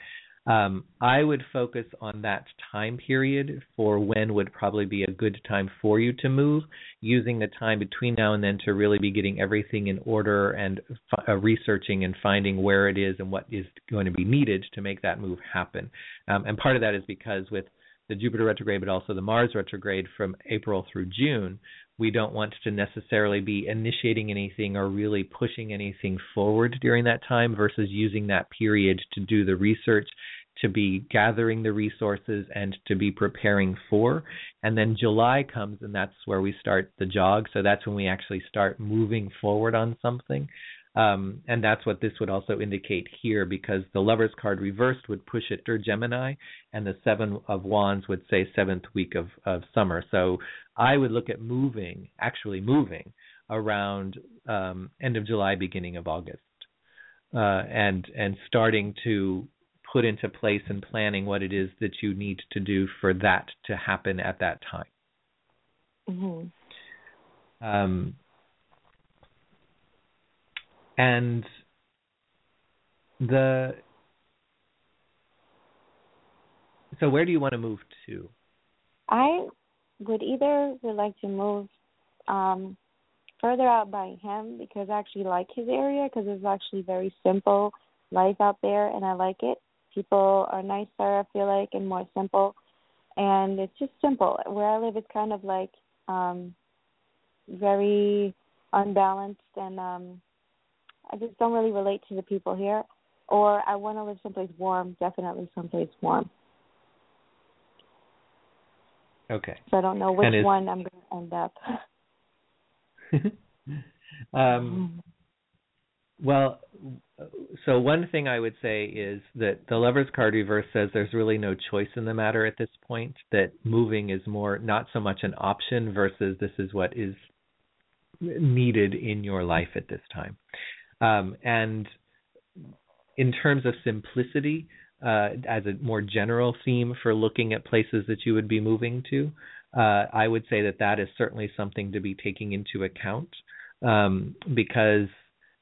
S2: Um, I would focus on that time period for when would probably be a good time for you to move, using the time between now and then to really be getting everything in order and uh, researching and finding where it is and what is going to be needed to make that move happen. Um, and part of that is because with the Jupiter retrograde, but also the Mars retrograde from April through June, we don't want to necessarily be initiating anything or really pushing anything forward during that time versus using that period to do the research to be gathering the resources and to be preparing for. And then July comes, and that's where we start the jog. So that's when we actually start moving forward on something. Um, and that's what this would also indicate here because the Lover's card reversed would push it to Gemini, and the Seven of Wands would say seventh week of, of summer. So I would look at moving, actually moving, around um, end of July, beginning of August, uh, and and starting to put into place and planning what it is that you need to do for that to happen at that time.
S5: Mm-hmm.
S2: Um, and the so where do you want to move to?
S5: I would either would like to move um further out by him because I actually like his area because it's actually very simple life out there and I like it. People are nicer, I feel like, and more simple. And it's just simple. Where I live is kind of like um very unbalanced and um I just don't really relate to the people here. Or I want to live someplace warm, definitely someplace warm.
S2: Okay.
S5: So I don't know which one I'm going to end up.
S2: um, well, so one thing I would say is that the Lover's card reverse says there's really no choice in the matter at this point. That moving is more not so much an option versus this is what is needed in your life at this time. Um, and in terms of simplicity, uh, as a more general theme for looking at places that you would be moving to, uh, I would say that that is certainly something to be taking into account um, because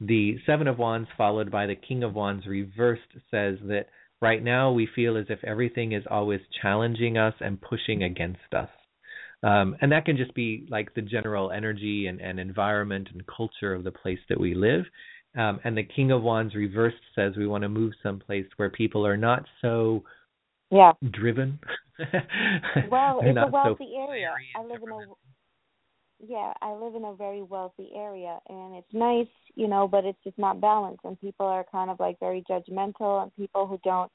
S2: the Seven of Wands followed by the King of Wands reversed says that right now we feel as if everything is always challenging us and pushing against us. Um, and that can just be like the general energy and, and environment and culture of the place that we live. Um, and the King of Wands reversed says we want to move someplace where people are not so
S5: yeah
S2: driven.
S5: well, it's a wealthy
S2: so
S5: area. I live in a yeah, I live in a very wealthy area, and it's nice, you know, but it's just not balanced, and people are kind of like very judgmental, and people who don't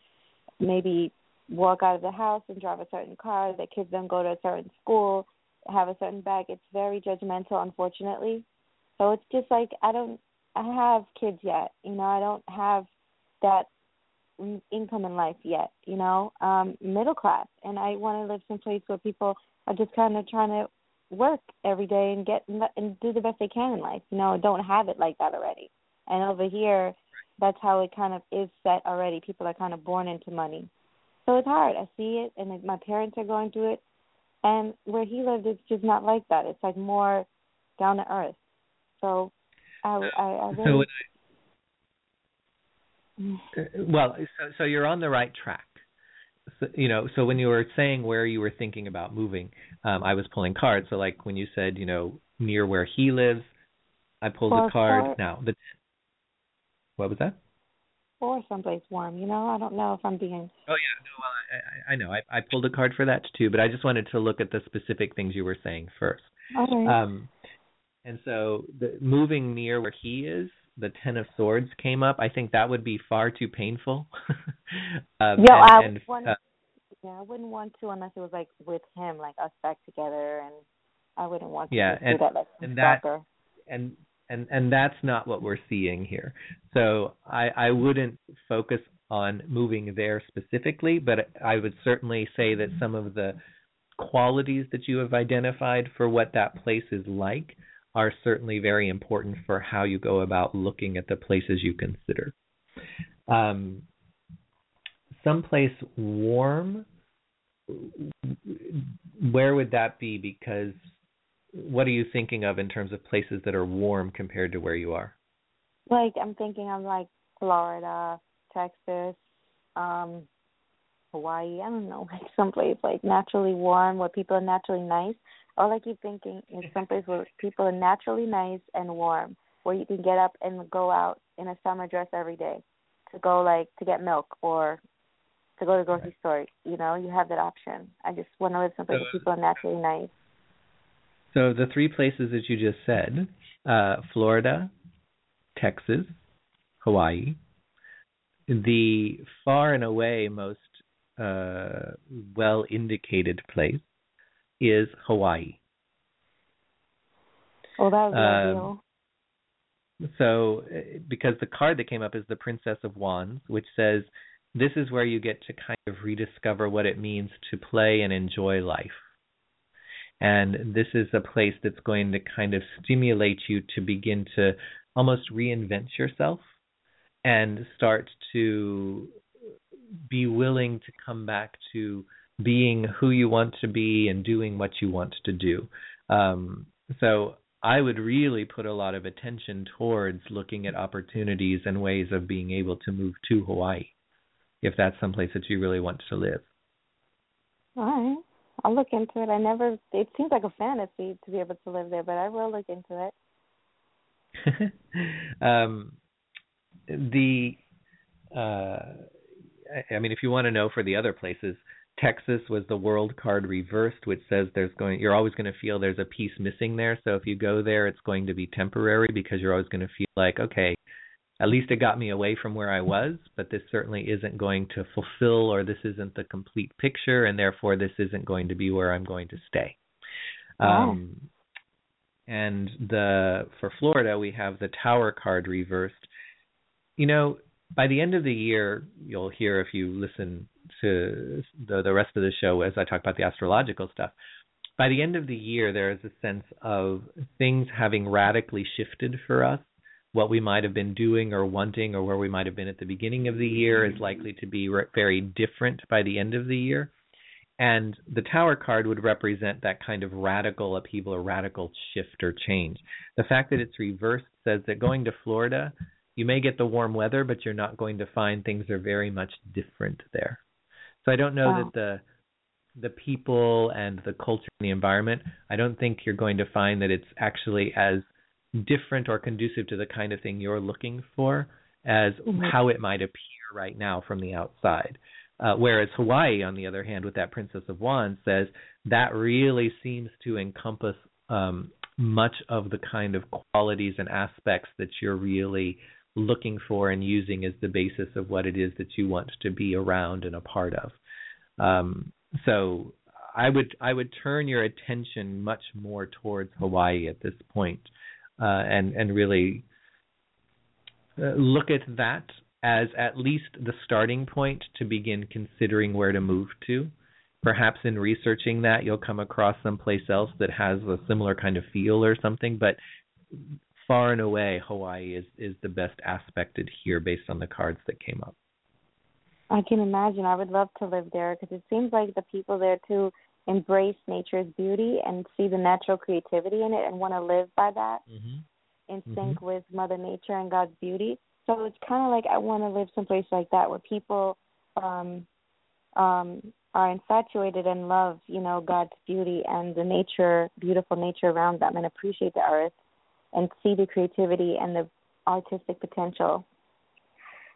S5: maybe walk out of the house and drive a certain car, their kids don't go to a certain school, have a certain bag. It's very judgmental, unfortunately. So it's just like I don't I have kids yet. You know, I don't have that income in life yet. You know, um, middle class, and I want to live someplace where people are just kind of trying to work every day and get and do the best they can in life. You know, don't have it like that already. And over here, that's how it kind of is set already. People are kind of born into money, so it's hard. I see it, and my parents are going through it. And where he lived, it's just not like that. It's like more down to earth. So I, I, I really...
S2: So, uh, well, so so you're on the right track. So, you know, so when you were saying where you were thinking about moving, um, I was pulling cards. So like when you said, you know, near where he lives, I pulled
S5: well,
S2: a card. Now, the what was that?
S5: Or someplace warm. You know, I don't know if I'm being.
S2: Oh yeah, no. Well, I, I know. I, I pulled a card for that too, but I just wanted to look at the specific things you were saying first.
S5: Okay.
S2: Um, and so the moving near where he is, the Ten of Swords came up. I think that would be far too painful.
S5: um, yeah,
S2: and,
S5: I
S2: and,
S5: want,
S2: uh,
S5: yeah, I wouldn't want to unless it was like with him, like us back together, and I wouldn't want to
S2: yeah,
S5: do
S2: and,
S5: that like
S2: and
S5: that,
S2: and and and that's not what we're seeing here. So I I wouldn't focus on moving there specifically, but I would certainly say that some of the qualities that you have identified for what that place is like are certainly very important for how you go about looking at the places you consider. Um, someplace warm, where would that be? Because what are you thinking of in terms of places that are warm compared to where you are?
S5: Like I'm thinking of like Florida, Texas, um, Hawaii. I don't know, like someplace like naturally warm where people are naturally nice. All I keep thinking is someplace where people are naturally nice and warm, where you can get up and go out in a summer dress every day to go like to get milk or to go to the grocery store. You know, you have that option. I just want to live someplace where people are naturally nice.
S2: So the three places that you just said, uh, Florida, Texas, Hawaii, the far and away most uh, well indicated place is Hawaii.
S5: Oh, that was
S2: um, So, because the card that came up is the Princess of Wands, which says this is where you get to kind of rediscover what it means to play and enjoy life. And this is a place that's going to kind of stimulate you to begin to almost reinvent yourself and start to be willing to come back to being who you want to be and doing what you want to do. Um, so I would really put a lot of attention towards looking at opportunities and ways of being able to move to Hawaii if that's someplace that you really want to live.
S5: All right. I'll look into it. I never it seems like a fantasy to be able to live there, but I will look into
S2: it. um the uh I mean if you want to know for the other places, Texas was the world card reversed, which says there's going you're always going to feel there's a piece missing there. So if you go there, it's going to be temporary because you're always going to feel like okay, at least it got me away from where I was, but this certainly isn't going to fulfill or this isn't the complete picture, and therefore this isn't going to be where I'm going to stay.
S5: Wow.
S2: Um, and the for Florida we have the Tower card reversed. You know, by the end of the year, you'll hear if you listen to the the rest of the show as I talk about the astrological stuff. By the end of the year, there is a sense of things having radically shifted for us what we might have been doing or wanting or where we might have been at the beginning of the year is mm-hmm. likely to be re- very different by the end of the year. And the tower card would represent that kind of radical upheaval or radical shift or change. The fact that it's reversed says that going to Florida, you may get the warm weather, but you're not going to find things are very much different there. So I don't know
S5: wow.
S2: that the the people and the culture and the environment, I don't think you're going to find that it's actually as different or conducive to the kind of thing you're looking for as
S5: mm-hmm.
S2: how it might appear right now from the outside. Uh, whereas Hawaii, on the other hand, with that Princess of Wands, says that really seems to encompass um, much of the kind of qualities and aspects that you're really looking for and using as the basis of what it is that you want to be around and a part of. Um, so I would I would turn your attention much more towards Hawaii at this point uh, and and really uh, look at that as at least the starting point to begin considering where to move to. Perhaps in researching that, you'll come across someplace else that has a similar kind of feel or something, but far and away, Hawaii is, is the best aspected here based on the cards that came up.
S5: I can imagine. I would love to live there because it seems like the people there too embrace nature's beauty and see the natural creativity in it and want to live by that
S2: mm-hmm.
S5: in
S2: mm-hmm.
S5: sync with Mother Nature and God's beauty. So it's kind of like I want to live someplace like that where people um um are infatuated and love, you know, God's beauty and the nature, beautiful nature around them and appreciate the earth and see the creativity and the artistic potential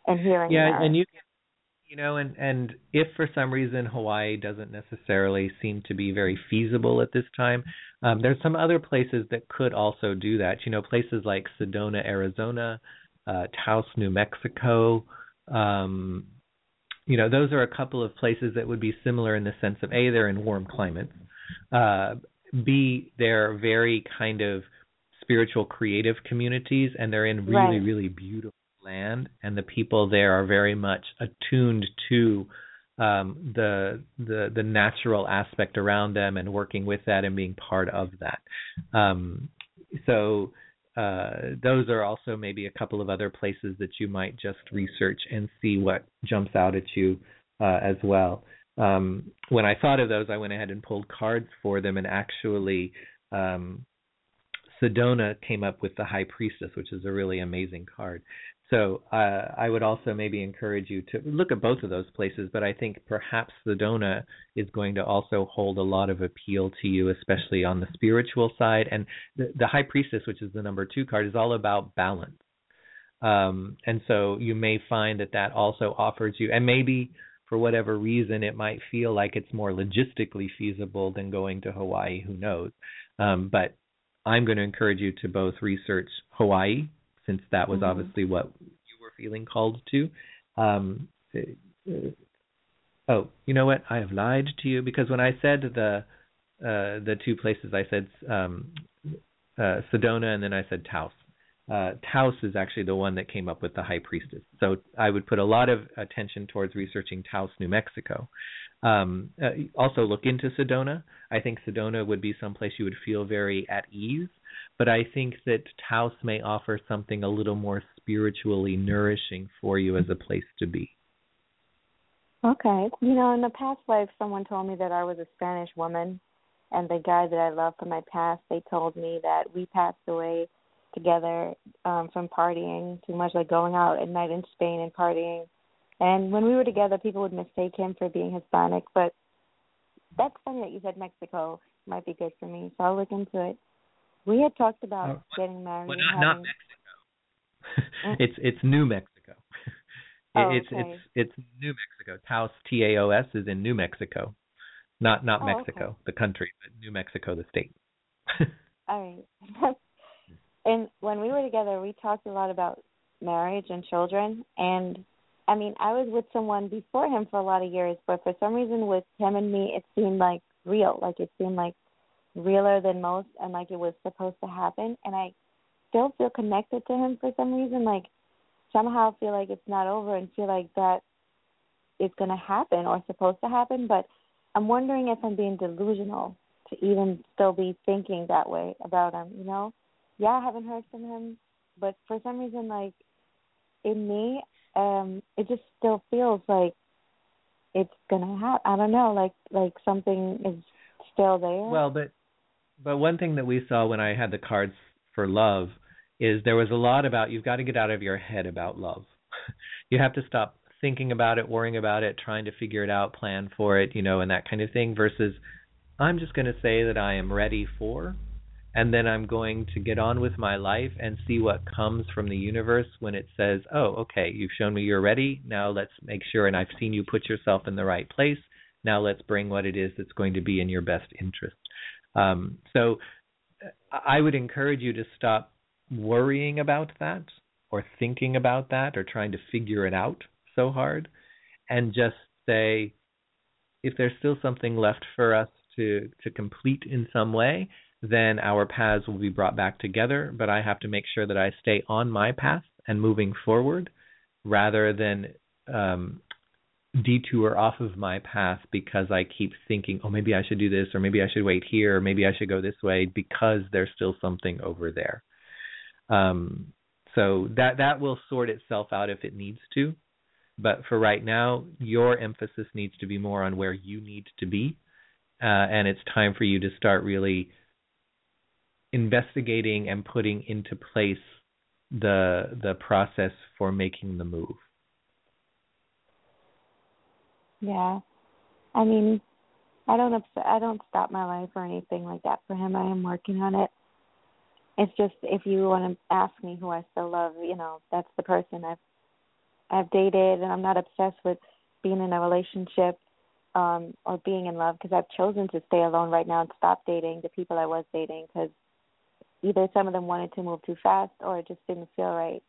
S5: and hearing
S2: yeah, and you can you know, and and if for some reason Hawaii doesn't necessarily seem to be very feasible at this time, um, there's some other places that could also do that. You know, places like Sedona, Arizona, uh, Taos, New Mexico. Um, you know, those are a couple of places that would be similar in the sense of a they're in warm climates, uh, b they're very kind of spiritual creative communities, and they're in really
S5: right.
S2: really beautiful land, and the people there are very much attuned to um, the the the natural aspect around them and working with that and being part of that. Um, so uh, those are also maybe a couple of other places that you might just research and see what jumps out at you uh, as well. Um, when I thought of those, I went ahead and pulled cards for them, and actually, um, Sedona came up with the High Priestess, which is a really amazing card. So uh, I would also maybe encourage you to look at both of those places, but I think perhaps Sedona is going to also hold a lot of appeal to you, especially on the spiritual side. And the, the High Priestess, which is the number two card, is all about balance. Um, and so you may find that that also offers you, and maybe for whatever reason, it might feel like it's more logistically feasible than going to Hawaii. Who knows? Um, but I'm going to encourage you to both research Hawaii since that was mm-hmm. obviously what you were feeling called to. Um, uh, oh, you know what? I have lied to you because when I said the uh, the two places, I said um, uh, Sedona and then I said Taos. Uh, Taos is actually the one that came up with the high priestess. So I would put a lot of attention towards researching Taos, New Mexico. Um, uh, also look into Sedona. I think Sedona would be someplace you would feel very at ease but I think that Taos may offer something a little more spiritually nourishing for you as a place to be.
S5: Okay. You know, in the past life, someone told me that I was a Spanish woman, and the guy that I loved from my past, they told me that we passed away together um from partying too much, like going out at night in Spain and partying. And when we were together, people would mistake him for being Hispanic, but that's funny that you said Mexico might be good for me, so I'll look into it. We had talked about uh, getting married.
S2: Well, not,
S5: having...
S2: not Mexico. It's it's New Mexico.
S5: oh,
S2: it's
S5: okay.
S2: it's it's New Mexico. Taos T A O S is in New Mexico, not not
S5: oh,
S2: Mexico,
S5: okay.
S2: the country, but New Mexico, the state.
S5: All right. and when we were together, we talked a lot about marriage and children. And I mean, I was with someone before him for a lot of years, but for some reason, with him and me, it seemed like real. Like it seemed like realer than most and like it was supposed to happen and I still feel connected to him for some reason, like somehow feel like it's not over and feel like that is gonna happen or supposed to happen, but I'm wondering if I'm being delusional to even still be thinking that way about him, you know? Yeah, I haven't heard from him, but for some reason like in me, um, it just still feels like it's gonna happen. I don't know, like like something is still there.
S2: Well, but but one thing that we saw when I had the cards for love is there was a lot about you've got to get out of your head about love. you have to stop thinking about it, worrying about it, trying to figure it out, plan for it, you know, and that kind of thing versus I'm just going to say that I am ready for and then I'm going to get on with my life and see what comes from the universe when it says, "Oh, okay, you've shown me you're ready. Now let's make sure and I've seen you put yourself in the right place. Now let's bring what it is that's going to be in your best interest." Um, so I would encourage you to stop worrying about that or thinking about that or trying to figure it out so hard and just say if there's still something left for us to to complete in some way then our paths will be brought back together but i have to make sure that i stay on my path and moving forward rather than um, detour off of my path because I keep thinking, oh, maybe I should do this, or maybe I should wait here, or maybe I should go this way because there's still something over there. Um, so that that will sort itself out if it needs to, but for right now, your emphasis needs to be more on where you need to be, uh, and it's time for you to start really investigating and putting into place the the process for making the move.
S5: Yeah. I mean, I don't upset, I don't stop my life or anything like that for him. I am working on it. It's just if you want to ask me who I still love, you know, that's the person I've I've dated, and I'm not obsessed with being in a relationship um or being in love because I've chosen to stay alone right now and stop dating the people I was dating because either some of them wanted to move too fast or it just didn't feel right.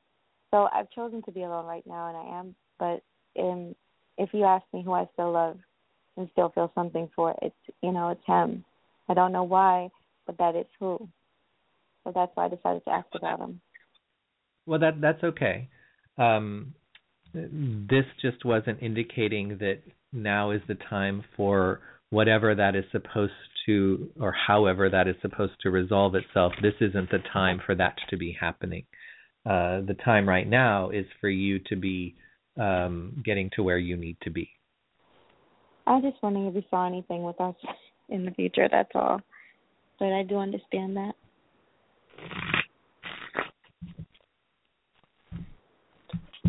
S5: So I've chosen to be alone right now, and I am. But in if you ask me who I still love and still feel something for, it's you know it's him. I don't know why, but that is who. So that's why I decided to ask about him.
S2: Well, that that's okay. um, this just wasn't indicating that now is the time for whatever that is supposed to, or however that is supposed to resolve itself. This isn't the time for that to be happening. Uh, the time right now is for you to be um, getting to where you need to be.
S5: I was just wondering if you saw anything with us in the future. That's all. But I do understand that.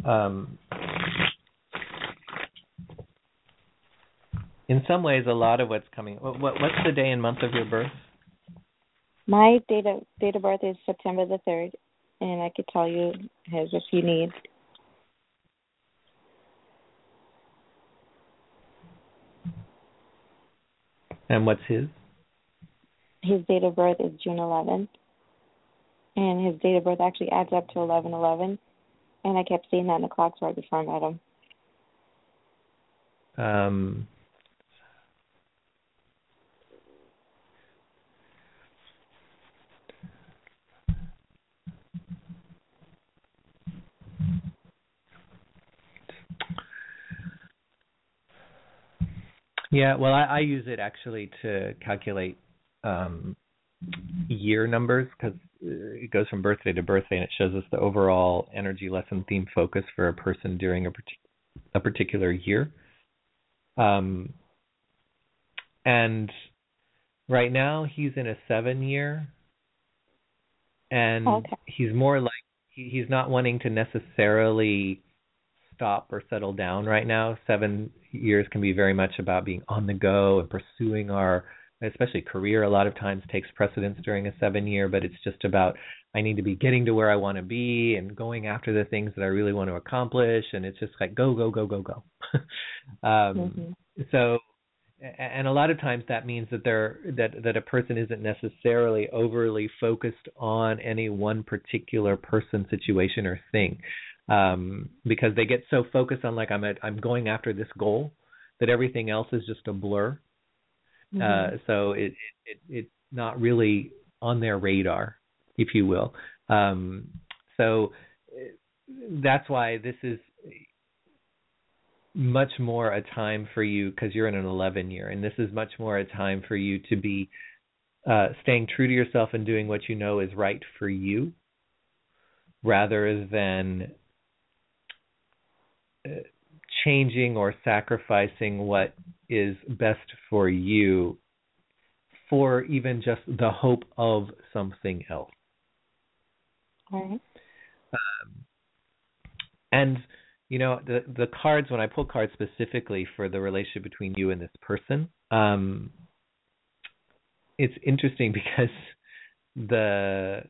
S2: Um, in some ways, a lot of what's coming. What, what's the day and month of your birth?
S5: My date of date of birth is September the third, and I could tell you his if you need.
S2: And what's his?
S5: His date of birth is June 11th, and his date of birth actually adds up to 1111, and I kept seeing that in the clocks right before I met him.
S2: Um, Yeah, well, I, I use it actually to calculate um, year numbers because uh, it goes from birthday to birthday and it shows us the overall energy lesson theme focus for a person during a, partic- a particular year. Um, and right now he's in a seven year, and
S5: Okay.
S2: he's more like he, he's not wanting to necessarily stop or settle down right now. Seven years can be very much about being on the go and pursuing our, especially career. A lot of times takes precedence during a seven year, but it's just about I need to be getting to where I want to be and going after the things that I really want to accomplish. And it's just like go, go, go, go, go. um,
S5: Mhm.
S2: So, and a lot of times that means that they're that that a person isn't necessarily overly focused on any one particular person, situation, or thing, um, because they get so focused on like I'm at, I'm going after this goal that everything else is just a blur.
S5: Mhm.
S2: Uh, so it, it it's not really on their radar, if you will. Um, so uh, that's why this is much more a time for you because you're in an 11 year, and this is much more a time for you to be uh, staying true to yourself and doing what you know is right for you, rather than changing or sacrificing what is best for you for even just the hope of something else.
S5: Right.
S2: Um, and you know the the cards when I pull cards specifically for the relationship between you and this person, um, it's interesting because the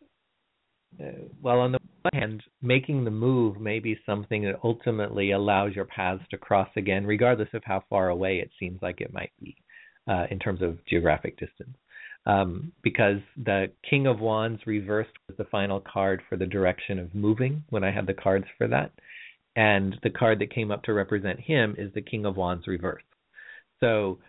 S2: uh, well on the one hand, making the move may be something that ultimately allows your paths to cross again, regardless of how far away it seems like it might be uh, in terms of geographic distance. Um, because the King of Wands reversed was the final card for the direction of moving when I had the cards for that. And the card that came up to represent him is the King of Wands reversed. So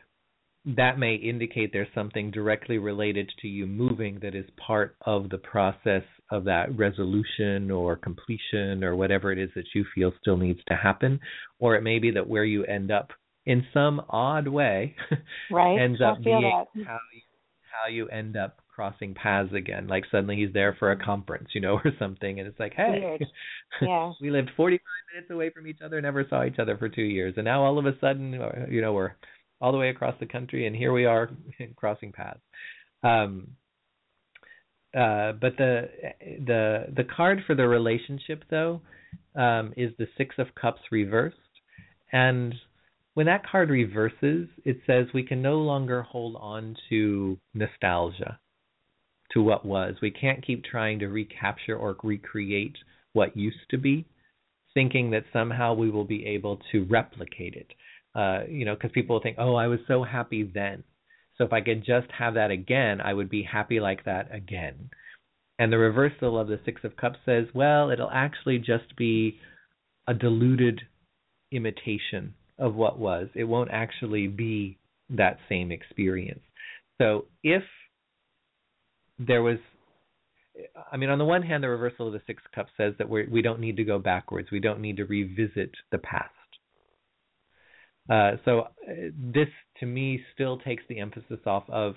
S2: that may indicate there's something directly related to you moving that is part of the process of that resolution or completion or whatever it is that you feel still needs to happen. Or it may be that where you end up in some odd way
S5: Right.
S2: ends up being
S5: that.
S2: how you how you end up crossing paths again. Like suddenly he's there for a conference, you know, or something, and it's like, hey,
S5: Yeah.
S2: we lived 45 minutes away from each other, never saw each other for two years, and now all of a sudden, you know, we're all the way across the country, and here we are crossing paths. Um, uh, but the the the card for the relationship though um, is the Six of Cups reversed, and when that card reverses, it says we can no longer hold on to nostalgia, to what was. We can't keep trying to recapture or recreate what used to be, thinking that somehow we will be able to replicate it. Uh, you know, because people think, oh, I was so happy then. So if I could just have that again, I would be happy like that again. And the reversal of the Six of Cups says, well, it'll actually just be a diluted imitation of what was. It won't actually be that same experience. So if there was I mean, on the one hand, the reversal of the Six of Cups says that we we don't need to go backwards. We don't need to revisit the past. Uh, so uh, this, to me, still takes the emphasis off of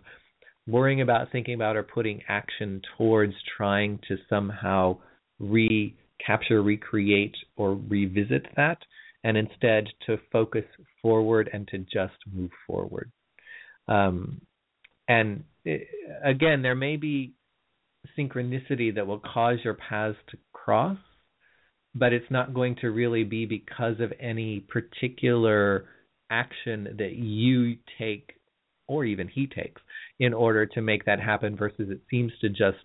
S2: worrying about, thinking about, or putting action towards trying to somehow recapture, recreate, or revisit that, and instead to focus forward and to just move forward. Um, and it, again, there may be synchronicity that will cause your paths to cross, but it's not going to really be because of any particular action that you take or even he takes in order to make that happen versus it seems to just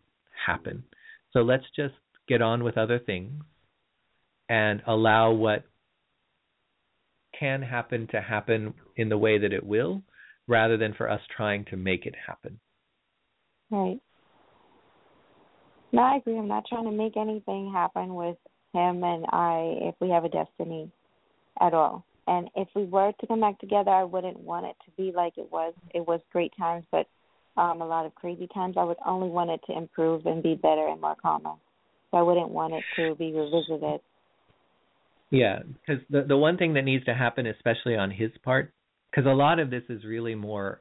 S2: happen. So let's just get on with other things and allow what can happen to happen in the way that it will rather than for us trying to make it happen.
S5: Right. No, I agree. I'm not trying to make anything happen with him and I if we have a destiny at all. And if we were to come back together, I wouldn't want it to be like it was. It was great times, but um a lot of crazy times. I would only want it to improve and be better and more calmer. So I wouldn't want it to be revisited.
S2: Yeah, because the the one thing that needs to happen, especially on his part, because a lot of this is really more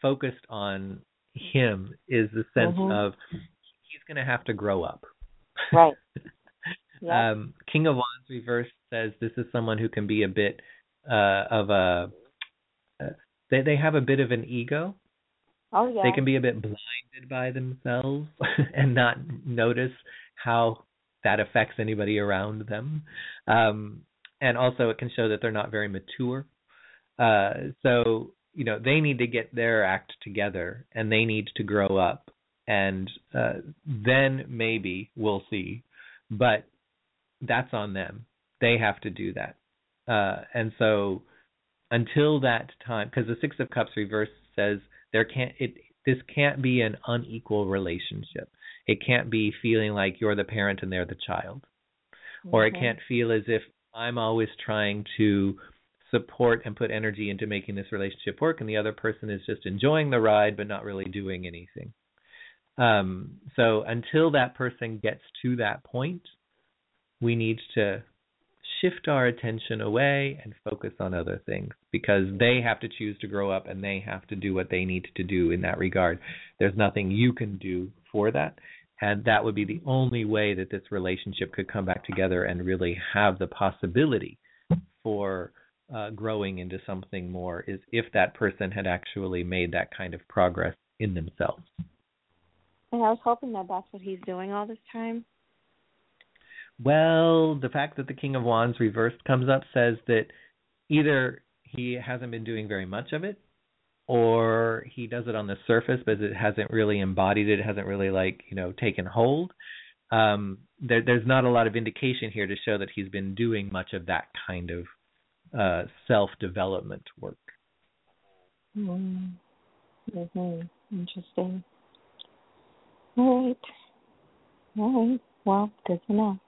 S2: focused on him, is the sense
S5: mm-hmm.
S2: of he's going to have to grow up.
S5: Right.
S2: Yep. Um, King of Wands reverse says this is someone who can be a bit uh, of a. Uh, they they have a bit of an ego.
S5: Oh yeah.
S2: They can be a bit blinded by themselves and not notice how that affects anybody around them. Um, and also, it can show that they're not very mature. Uh, so you know they need to get their act together and they need to grow up and uh, then maybe we'll see but that's on them. They have to do that. Uh, and so until that time, because the Six of Cups reverse says there can't it this can't be an unequal relationship. It can't be feeling like you're the parent and they're the child, or it can't feel as if I'm always trying to support and put energy into making this relationship work, and the other person is just enjoying the ride but not really doing anything. Um, so until that person gets to that point, we need to shift our attention away and focus on other things because they have to choose to grow up and they have to do what they need to do in that regard. There's nothing you can do for that. And that would be the only way that this relationship could come back together and really have the possibility for uh, growing into something more is if that person had actually made that kind of progress in themselves.
S5: And I was hoping that that's what he's doing all this time.
S2: Well, the fact that the King of Wands reversed comes up says that either he hasn't been doing very much of it, or he does it on the surface, but it hasn't really embodied it, it hasn't really like you know taken hold. Um, there, there's not a lot of indication here to show that he's been doing much of that kind of uh, self development work.
S5: Mm-hmm. Interesting. All right. All right. Well, good know.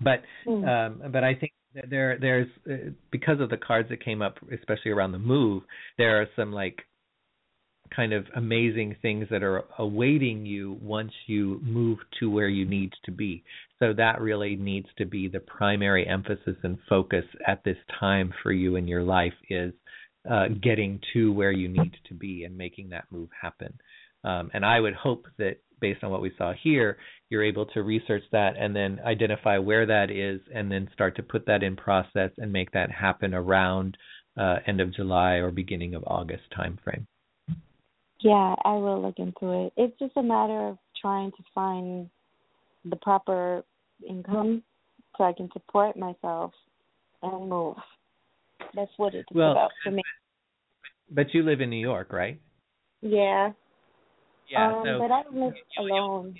S2: But mm. um, but I think that there there's uh, because of the cards that came up, especially around the move, there are some like kind of amazing things that are awaiting you once you move to where you need to be. So that really needs to be the primary emphasis and focus at this time for you in your life is uh, getting to where you need to be and making that move happen. Um, and I would hope that based on what we saw here, you're able to research that and then identify where that is and then start to put that in process and make that happen around uh, end of July or beginning of August timeframe.
S5: Yeah, I will look into it. It's just a matter of trying to find the proper income so I can support myself and move. That's what it's
S2: well,
S5: about for me.
S2: But you live in New York, right?
S5: Yeah.
S2: Yeah,
S5: um,
S2: so
S5: but I don't live alone.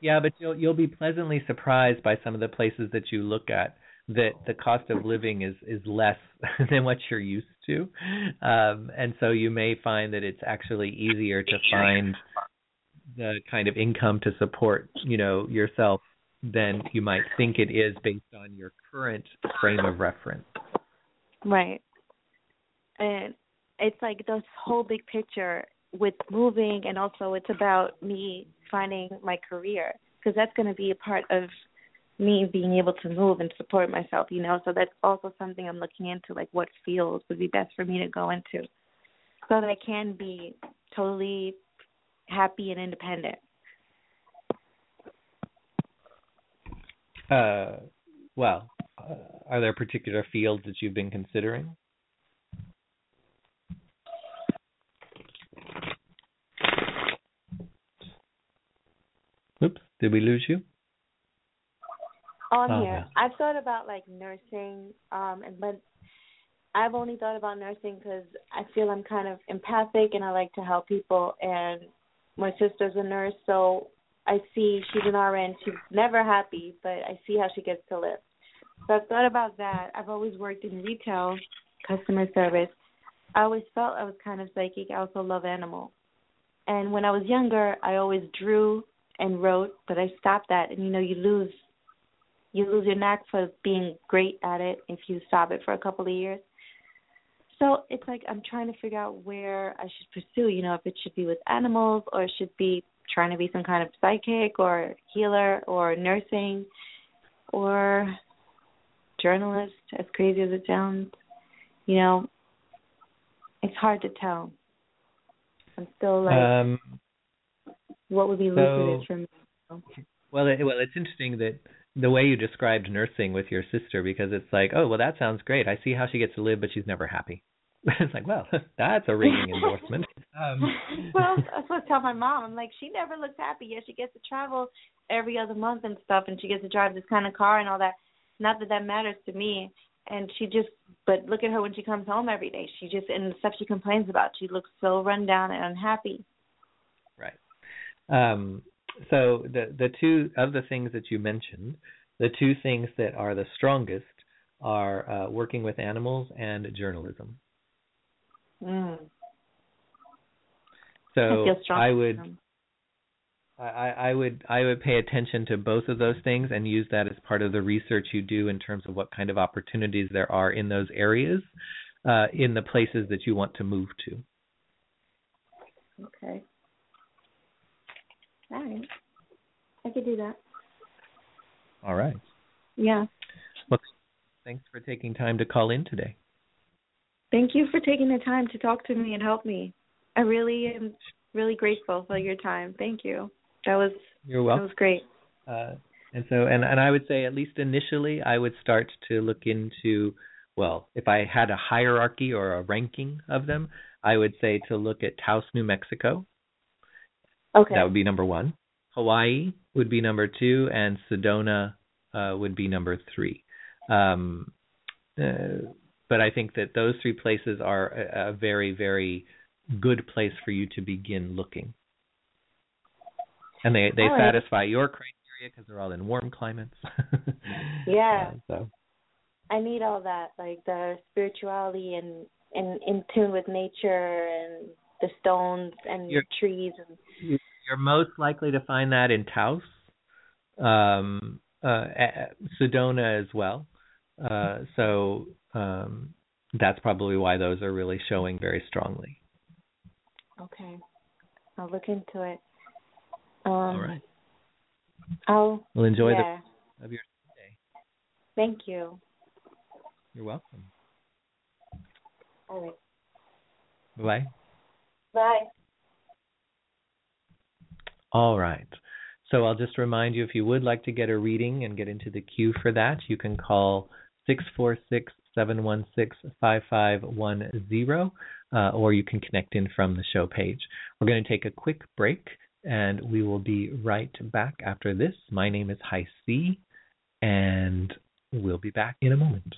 S2: Yeah, but you'll you'll be pleasantly surprised by some of the places that you look at that the cost of living is is less than what you're used to, um, and so you may find that it's actually easier to find the kind of income to support you know yourself than you might think it is based on your current frame of reference.
S5: Right. And it's like this whole big picture with moving, and also it's about me finding my career because that's going to be a part of me being able to move and support myself, you know. So that's also something I'm looking into, like what fields would be best for me to go into, so that I can be totally happy and independent.
S2: Uh, well, uh, are there particular fields that you've been considering? Did we lose you?
S5: Oh, I'm
S2: Oh,
S5: here.
S2: yeah.
S5: I've thought about like nursing, um, and but I've only thought about nursing because I feel I'm kind of empathic and I like to help people. And my sister's a nurse, so I see she's an RN. She's never happy, but I see how she gets to live. So I've thought about that. I've always worked in retail, customer service. I always felt I was kind of psychic. I also love animals. And when I was younger, I always drew and wrote, but I stopped that. And you know, you lose you lose your knack for being great at it if you stop it for a couple of years. So it's like I'm trying to figure out where I should pursue, you know, if it should be with animals or it should be trying to be some kind of psychic or healer or nursing or journalist, as crazy as it sounds. You know, it's hard to tell. I'm still like,
S2: Um,
S5: what would be
S2: so-
S5: lucrative for me?
S2: well, it, well, it's interesting that the way you described nursing with your sister, because it's like, oh, well, that sounds great. I see how she gets to live, but she's never happy. it's like, well, that's a ringing endorsement. Um,
S5: well, that's what I tell my mom. I'm like, she never looks happy. Yeah, she gets to travel every other month and stuff, and she gets to drive this kind of car and all that. Not that that matters to me. And she just, but look at her when she comes home every day. She just, and the stuff she complains about, she looks so run down and unhappy.
S2: Um, so the the two of the things that you mentioned, the two things that are the strongest are uh, working with animals and journalism.
S5: Mm.
S2: So
S5: I.
S2: I would I, I would I would pay attention to both of those things and use that as part of the research you do in terms of what kind of opportunities there are in those areas, uh, in the places that you want to move to.
S5: Okay. All right. I could do that.
S2: All right.
S5: Yeah.
S2: Thanks for taking time to call in today.
S5: Thank you for taking the time to talk to me and help me. I really am really grateful for your time. Thank you. That was
S2: You're welcome.
S5: that was great.
S2: Uh, and so, and, and I would say, at least initially, I would start to look into, well, if I had a hierarchy or a ranking of them, I would say to look at Taos, New Mexico.
S5: Okay.
S2: That would be number one. Hawaii would be number two, and Sedona uh, would be number three. Um, uh, but I think that those three places are a, a very, very good place for you to begin looking. And they they
S5: All right.
S2: satisfy your criteria because they're all in warm climates.
S5: Yeah.
S2: Uh, so
S5: I need all that, like the spirituality and and in tune with nature and the stones and
S2: You're-
S5: trees and
S2: you- you're most likely to find that in Taos, um, uh, Sedona as well. Uh, so um, that's probably why those are really showing very strongly.
S5: okay. I'll look into it. Um
S2: All right.
S5: I'll
S2: Well, enjoy
S5: yeah.
S2: the of your day.
S5: Thank you.
S2: You're welcome.
S5: All right.
S2: Bye.
S5: Bye.
S2: All right. So I'll just remind you if you would like to get a reading and get into the queue for that, you can call 646 716 5510, uh, or you can connect in from the show page. We're going to take a quick break and we will be right back after this. My name is Hi C, and we'll be back in a moment.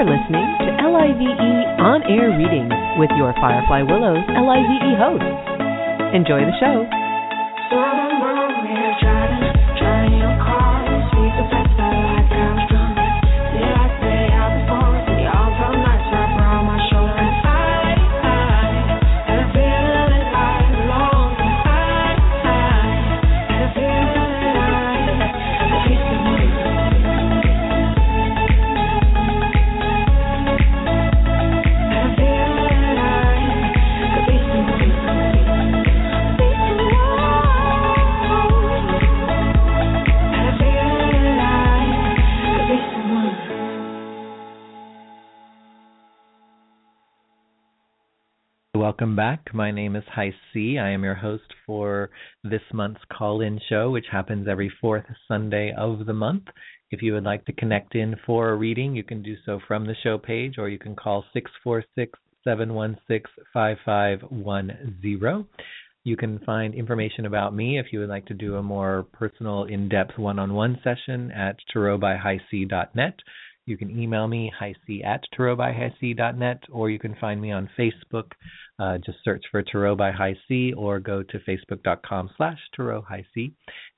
S6: You
S1: are listening to LIVE On Air Readings with your Firefly Willows LIVE hosts. Enjoy the show.
S2: Welcome back. My name is Hi C. I am your host for this month's call in show, which happens every fourth Sunday of the month. If you would like to connect in for a reading, you can do so from the show page or you can call 646 716 5510. You can find information about me if you would like to do a more personal, in depth one on one session at tarotbyhighc.net. You can email me, highc at tarotbyhighc.net, or you can find me on Facebook. Uh, just search for Tarot by Hi C or go to facebook.com slash Tarot Hi C,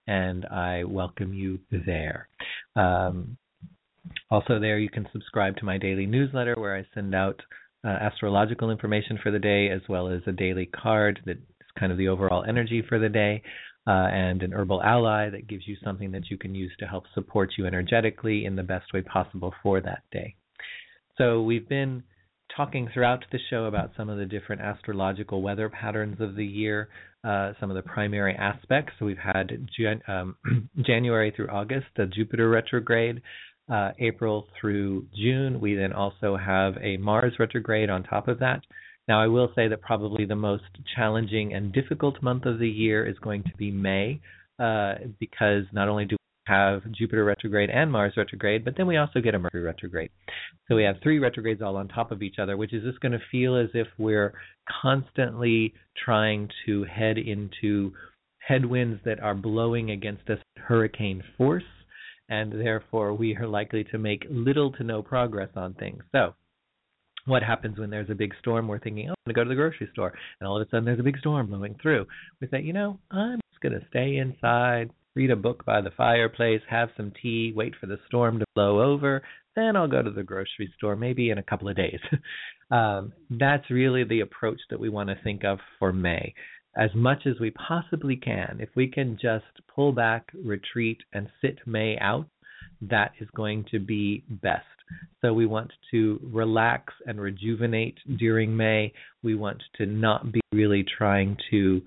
S2: and I welcome you there. Um, also, there you can subscribe to my daily newsletter where I send out uh, astrological information for the day as well as a daily card that is kind of the overall energy for the day. Uh, and an herbal ally that gives you something that you can use to help support you energetically in the best way possible for that day. So, we've been talking throughout the show about some of the different astrological weather patterns of the year, uh, some of the primary aspects. So, we've had Jan- um, January through August, the Jupiter retrograde. Uh, April through June. We then also have a Mars retrograde on top of that. Now, I will say that probably the most challenging and difficult month of the year is going to be May, uh, because not only do have Jupiter retrograde and Mars retrograde, but then we also get a Mercury retrograde. So we have three retrogrades all on top of each other, which is just going to feel as if we're constantly trying to head into headwinds that are blowing against us hurricane force, and therefore we are likely to make little to no progress on things. So, what happens when there's a big storm? We're thinking, oh, I'm going to go to the grocery store. And all of a sudden there's a big storm blowing through. We say, you know, I'm just going to stay inside, read a book by the fireplace, have some tea, wait for the storm to blow over. Then I'll go to the grocery store, maybe in a couple of days. um, that's really the approach that we want to think of for May. as much as we possibly can, if we can just pull back, retreat, and sit May out, that is going to be best. So we want to relax and rejuvenate during May. We want to not be really trying to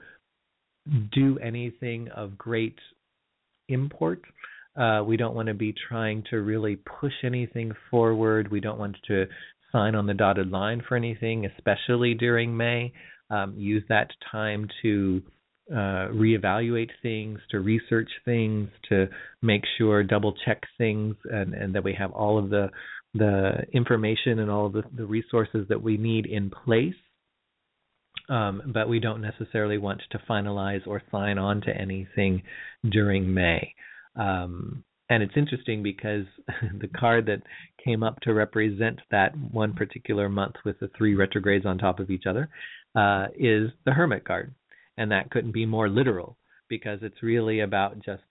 S2: do anything of great import. Uh, we don't want to be trying to really push anything forward. We don't want to sign on the dotted line for anything, especially during May. Um, use that time to uh, reevaluate things, to research things, to make sure, double check things, and, and that we have all of the the information and all of the, the resources that we need in place. Um, but we don't necessarily want to finalize or sign on to anything during May. Um, and it's interesting because the card that came up to represent that one particular month with the three retrogrades on top of each other uh, is the Hermit card and that couldn't be more literal because it's really about just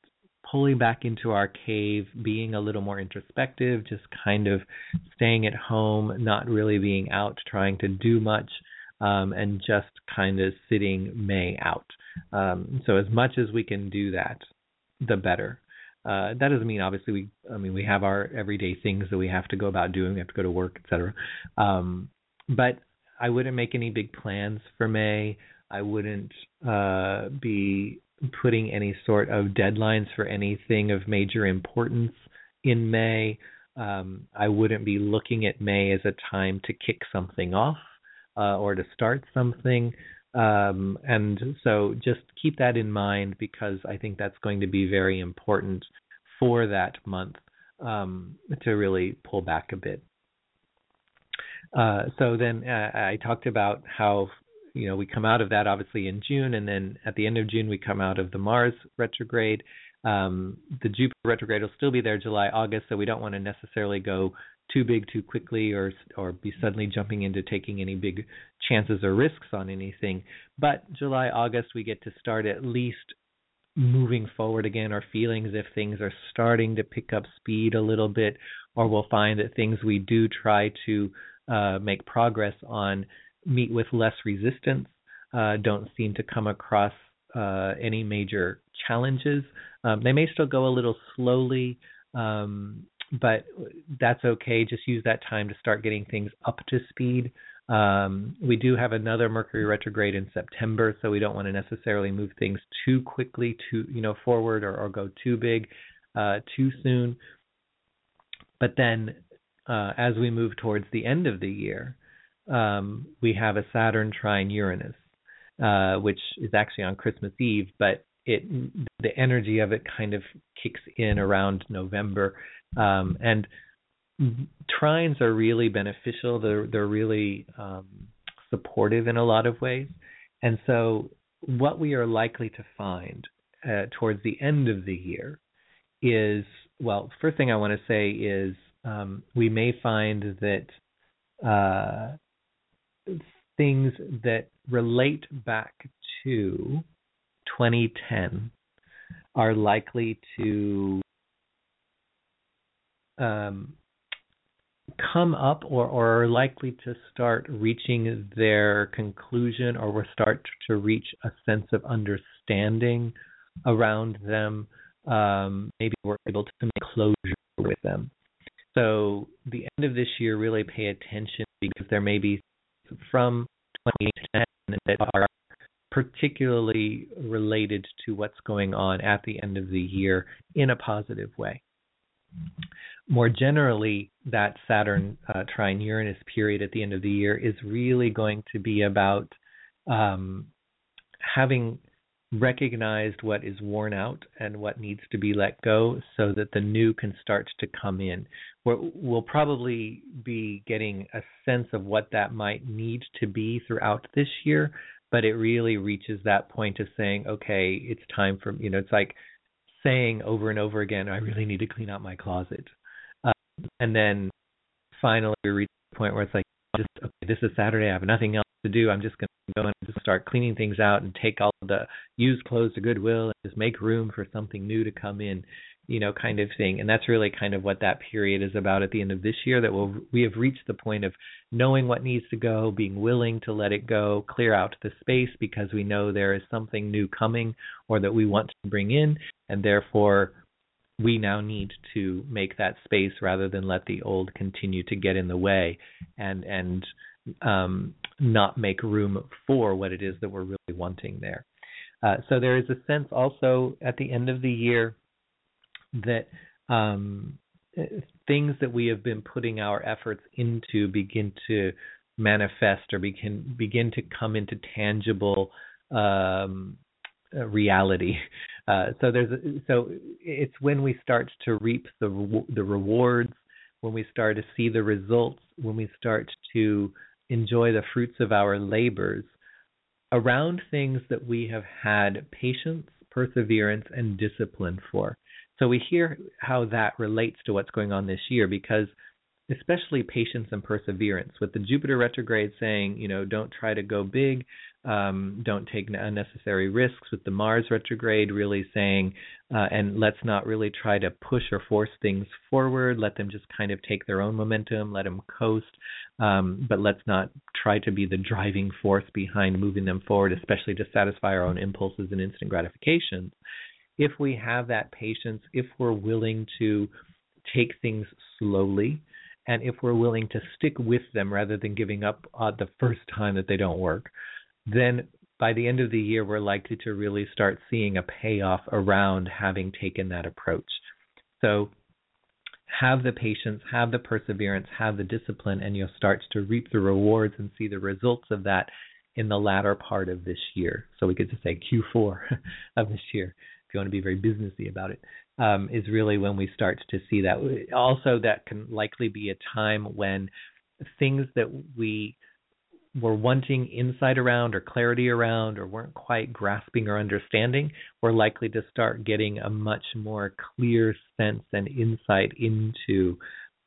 S2: pulling back into our cave, being a little more introspective, just kind of staying at home, not really being out trying to do much, um, and just kind of sitting May out. Um, so as much as we can do that, the better. Uh, that doesn't mean obviously we. I mean we have our everyday things that we have to go about doing. We have to go to work, etc. Um, but I wouldn't make any big plans for May. I wouldn't uh, be putting any sort of deadlines for anything of major importance in May. Um, I wouldn't be looking at May as a time to kick something off uh, or to start something. Um, and so just keep that in mind because I think that's going to be very important for that month um, to really pull back a bit. Uh, so then uh, I talked about how you know we come out of that obviously in June, and then at the end of June we come out of the Mars retrograde. Um, the Jupiter retrograde will still be there July, August, so we don't want to necessarily go too big too quickly or or be suddenly jumping into taking any big chances or risks on anything. But July, August we get to start at least moving forward again or feeling as if things are starting to pick up speed a little bit or we'll find that things we do try to uh, make progress on meet with less resistance, uh, don't seem to come across uh, any major challenges. Um, they may still go a little slowly, um, but that's okay. Just use that time to start getting things up to speed. Um, we do have another Mercury retrograde in September, so we don't want to necessarily move things too quickly, too you know forward, or, or go too big, uh, too soon. But then, uh, as we move towards the end of the year, um, we have a Saturn trine Uranus, uh, which is actually on Christmas Eve, but it the energy of it kind of kicks in around November, um, and trines are really beneficial. They're they're really um, supportive in a lot of ways, and so what we are likely to find uh, towards the end of the year is well. First thing I want to say is um, we may find that uh, things that relate back to 2010 are likely to um, come up or, or are likely to start reaching their conclusion or will start to reach a sense of understanding around them. Um, maybe we're able to make closure with them. So the end of this year, really pay attention because there may be from 2010 that are particularly related to what's going on at the end of the year in a positive way. More generally, that Saturn uh, trine Uranus period at the end of the year is really going to be about um, having recognized what is worn out and what needs to be let go so that the new can start to come in. we will probably be getting a sense of what that might need to be throughout this year, but it really reaches that point of saying, okay, it's time for, you know, it's like saying over and over again, I really need to clean out my closet. Uh, and then finally we reach the point where it's like, just, okay, this is Saturday, I have nothing else to do. I'm just going to go and just start cleaning things out and take all the used clothes to Goodwill and just make room for something new to come in. You know, kind of thing. And that's really kind of what that period is about at the end of this year that we'll, we have reached the point of knowing what needs to go, being willing to let it go, clear out the space because we know there is something new coming or that we want to bring in. And therefore, we now need to make that space rather than let the old continue to get in the way and, and, um, not make room for what it is that we're really wanting there. Uh, so there is a sense also at the end of the year that um, things that we have been putting our efforts into begin to manifest or begin begin to come into tangible um, reality. Uh, so there's a, so it's when we start to reap the the rewards, when we start to see the results, when we start to enjoy the fruits of our labors around things that we have had patience, perseverance, and discipline for. So we hear how that relates to what's going on this year because especially patience and perseverance with the Jupiter retrograde saying, you know, don't try to go big, um, don't take unnecessary risks with the Mars retrograde really saying, uh, and let's not really try to push or force things forward. Let them just kind of take their own momentum, let them coast, um, but let's not try to be the driving force behind moving them forward, especially to satisfy our own impulses and instant gratifications if we have that patience, if we're willing to take things slowly, and if we're willing to stick with them rather than giving up uh, the first time that they don't work, then by the end of the year, we're likely to really start seeing a payoff around having taken that approach. So have the patience, have the perseverance, have the discipline, and you'll start to reap the rewards and see the results of that in the latter part of this year. So we could just say Q4 of this year you want to be very businessy about it, um, is really when we start to see that. Also, that can likely be a time when things that we were wanting insight around or clarity around or weren't quite grasping or understanding, we're likely to start getting a much more clear sense and insight into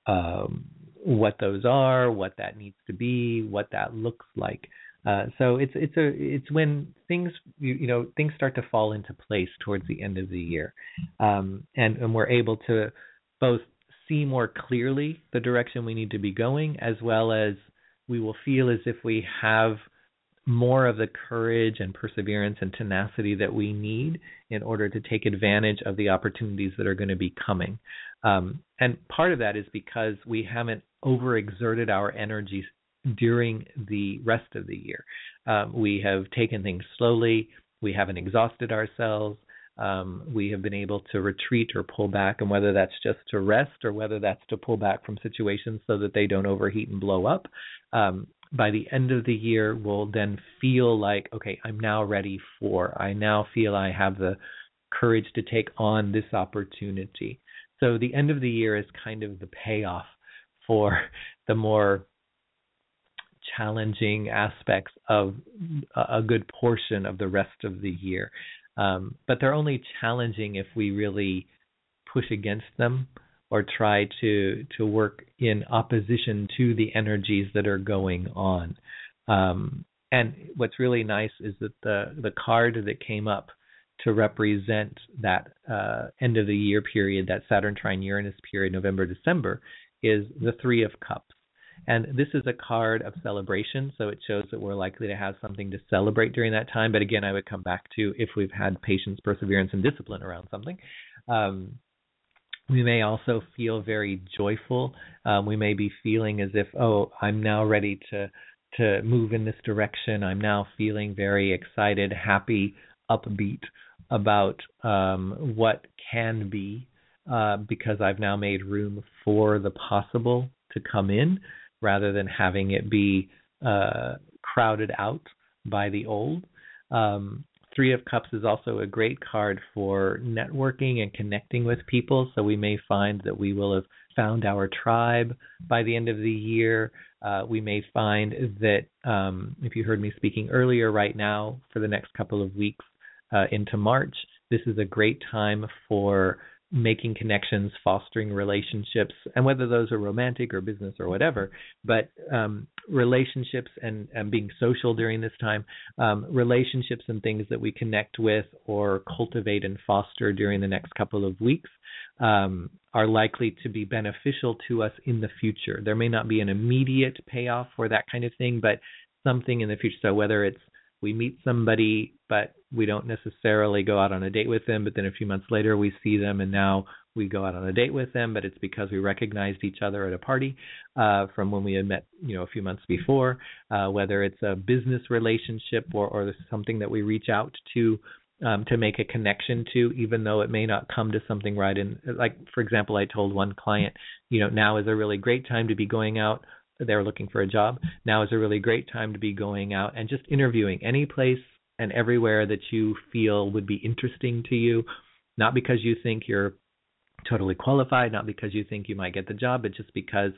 S2: um, what those are, what that needs to be, what that looks like. Uh, so it's it's a it's when things you, you, know things start to fall into place towards the end of the year, um, and and we're able to both see more clearly the direction we need to be going, as well as we will feel as if we have more of the courage and perseverance and tenacity that we need in order to take advantage of the opportunities that are going to be coming. Um, and part of that is because we haven't overexerted our energies during the rest of the year. Um, we have taken things slowly. We haven't exhausted ourselves. Um, we have been able to retreat or pull back, and whether that's just to rest or whether that's to pull back from situations so that they don't overheat and blow up. Um, by the end of the year, we'll then feel like, okay, I'm now ready for, I now feel I have the courage to take on this opportunity. So the end of the year is kind of the payoff for the more challenging aspects of a good portion of the rest of the year. Um, but they're only challenging if we really push against them or try to to work in opposition to the energies that are going on. Um, and what's really nice is that the the card that came up to represent that uh, end of the year period, that Saturn trine Uranus period, November December, is the Three of Cups. And this is a card of celebration, so it shows that we're likely to have something to celebrate during that time. But again, I would come back to if we've had patience, perseverance, and discipline around something. Um, we may also feel very joyful. Um, we may be feeling as if, oh, I'm now ready to to move in this direction. I'm now feeling very excited, happy, upbeat about um, what can be uh, because I've now made room for the possible to come in rather than having it be uh, crowded out by the old. Um, Three of Cups is also a great card for networking and connecting with people. So we may find that we will have found our tribe by the end of the year. Uh, we may find that um, if you heard me speaking earlier, right now for the next couple of weeks uh, into March, this is a great time for making connections, fostering relationships, and whether those are romantic or business or whatever, but um, relationships and, and being social during this time, um, relationships and things that we connect with or cultivate and foster during the next couple of weeks um, are likely to be beneficial to us in the future. There may not be an immediate payoff for that kind of thing, but something in the future. So whether it's we meet somebody, but we don't necessarily go out on a date with them, but then a few months later we see them and now we go out on a date with them, but it's because we recognized each other at a party uh, from when we had met, you know, a few months before. Uh, whether it's a business relationship or, or something that we reach out to um, to make a connection to, even though it may not come to something right. And like for example, I told one client, you know, now is a really great time to be going out they're looking for a job, now is a really great time to be going out and just interviewing any place and everywhere that you feel would be interesting to you, not because you think you're totally qualified, not because you think you might get the job, but just because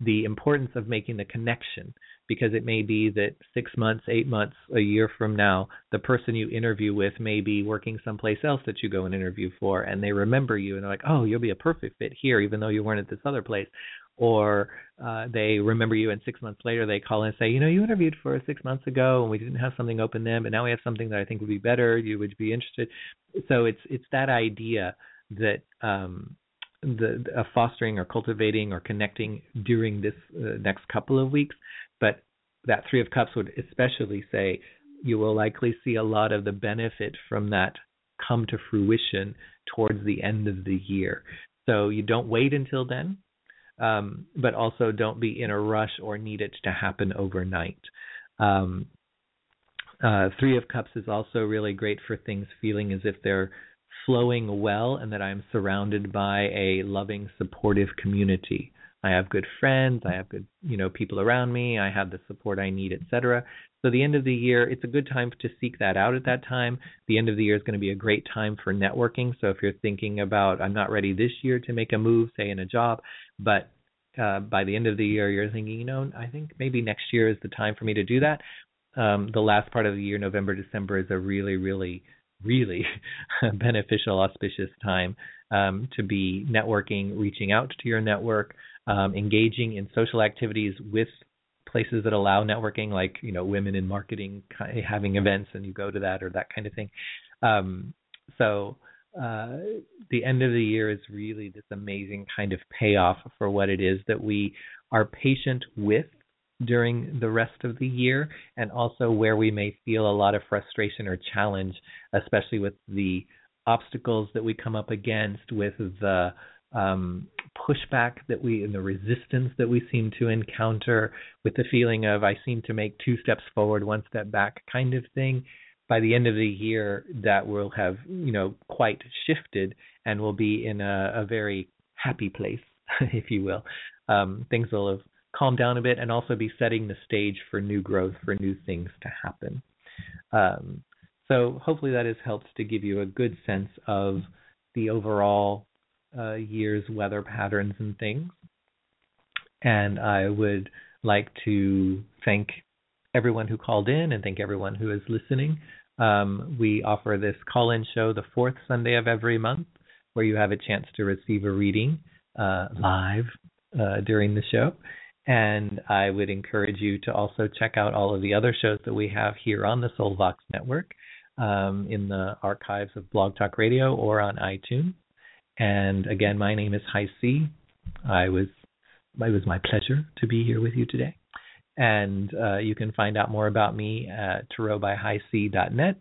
S2: the importance of making the connection. Because it may be that six months, eight months, a year from now, the person you interview with may be working someplace else that you go and interview for, and they remember you and they're like, oh, you'll be a perfect fit here, even though you weren't at this other place. Or uh, they remember you and six months later they call and say, you know, you interviewed for us six months ago and we didn't have something open then, but now we have something that I think would be better. You would be interested. So it's it's that idea that um, the uh, fostering or cultivating or connecting during this uh, next couple of weeks, but that three of cups would especially say you will likely see a lot of the benefit from that come to fruition towards the end of the year. So you don't wait until then um, but also don't be in a rush or need it to happen overnight. Um, uh, Three of Cups is also really great for things feeling as if they're flowing well and that I'm surrounded by a loving, supportive community. I have good friends, I have good, you know, people around me, I have the support I need, etc. So the end of the year, it's a good time to seek that out at that time. The end of the year is going to be a great time for networking. So if you're thinking about I'm not ready this year to make a move, say in a job, but uh, by the end of the year you're thinking, you know, I think maybe next year is the time for me to do that. Um, the last part of the year, November, December, is a really, really, really beneficial, auspicious time um, to be networking, reaching out to your network, um, engaging in social activities with places that allow networking, like you know, women in marketing having events, and you go to that or that kind of thing. Um, so uh, the end of the year is really this amazing kind of payoff for what it is that we are patient with during the rest of the year, and also where we may feel a lot of frustration or challenge, especially with the obstacles that we come up against, with the um, pushback that we and the resistance that we seem to encounter, with the feeling of I seem to make two steps forward, one step back kind of thing by the end of the year that will have you know quite shifted and will be in a, a very happy place, if you will. Um, things will have calmed down a bit and also be setting the stage for new growth, for new things to happen. Um, so hopefully that has helped to give you a good sense of the overall uh, year's weather patterns and things. And I would like to thank everyone who called in and thank everyone who is listening. Um, we offer this call in show the fourth Sunday of every month where you have a chance to receive a reading uh, live uh, during the show. And I would encourage you to also check out all of the other shows that we have here on the Soulvox Network um, in the archives of Blog Talk Radio or on iTunes. And again, my name is Hi C. I was it was my pleasure to be here with you today. And uh, you can find out more about me at tarotbyhighc.net.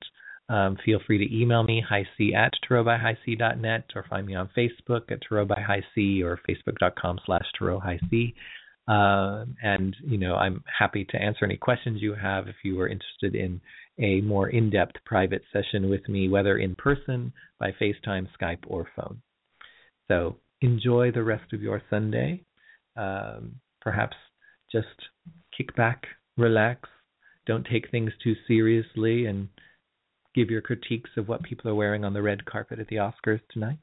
S2: Um, feel free to email me, highc at tarotbyhighc.net, or find me on Facebook at tarotbyhighc or facebook.com slash tarothighc. Uh, and, you know, I'm happy to answer any questions you have if you are interested in a more in-depth private session with me, whether in person, by FaceTime, Skype, or phone. So enjoy the rest of your Sunday. Um, perhaps just kick back, relax, don't take things too seriously, and give your critiques of what people are wearing on the red carpet at the Oscars tonight.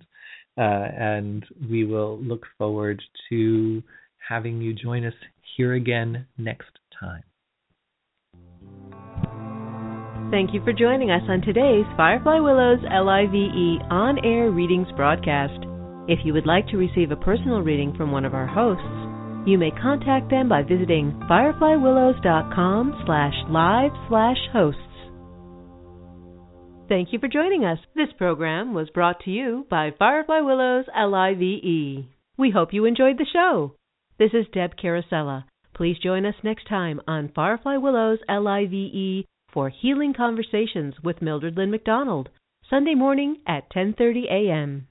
S2: Uh, and we will look forward to having you join us here again next time.
S1: Thank you for joining us on today's Firefly Willows LIVE on air readings broadcast. If you would like to receive a personal reading from one of our hosts, you may contact them by visiting fireflywillows.com slash live slash hosts. Thank you for joining us. This program was brought to you by Firefly Willows LIVE. We hope you enjoyed the show. This is Deb Carosella. Please join us next time on Firefly Willows LIVE for Healing Conversations with Mildred Lynn McDonald, Sunday morning at 10:30 a.m.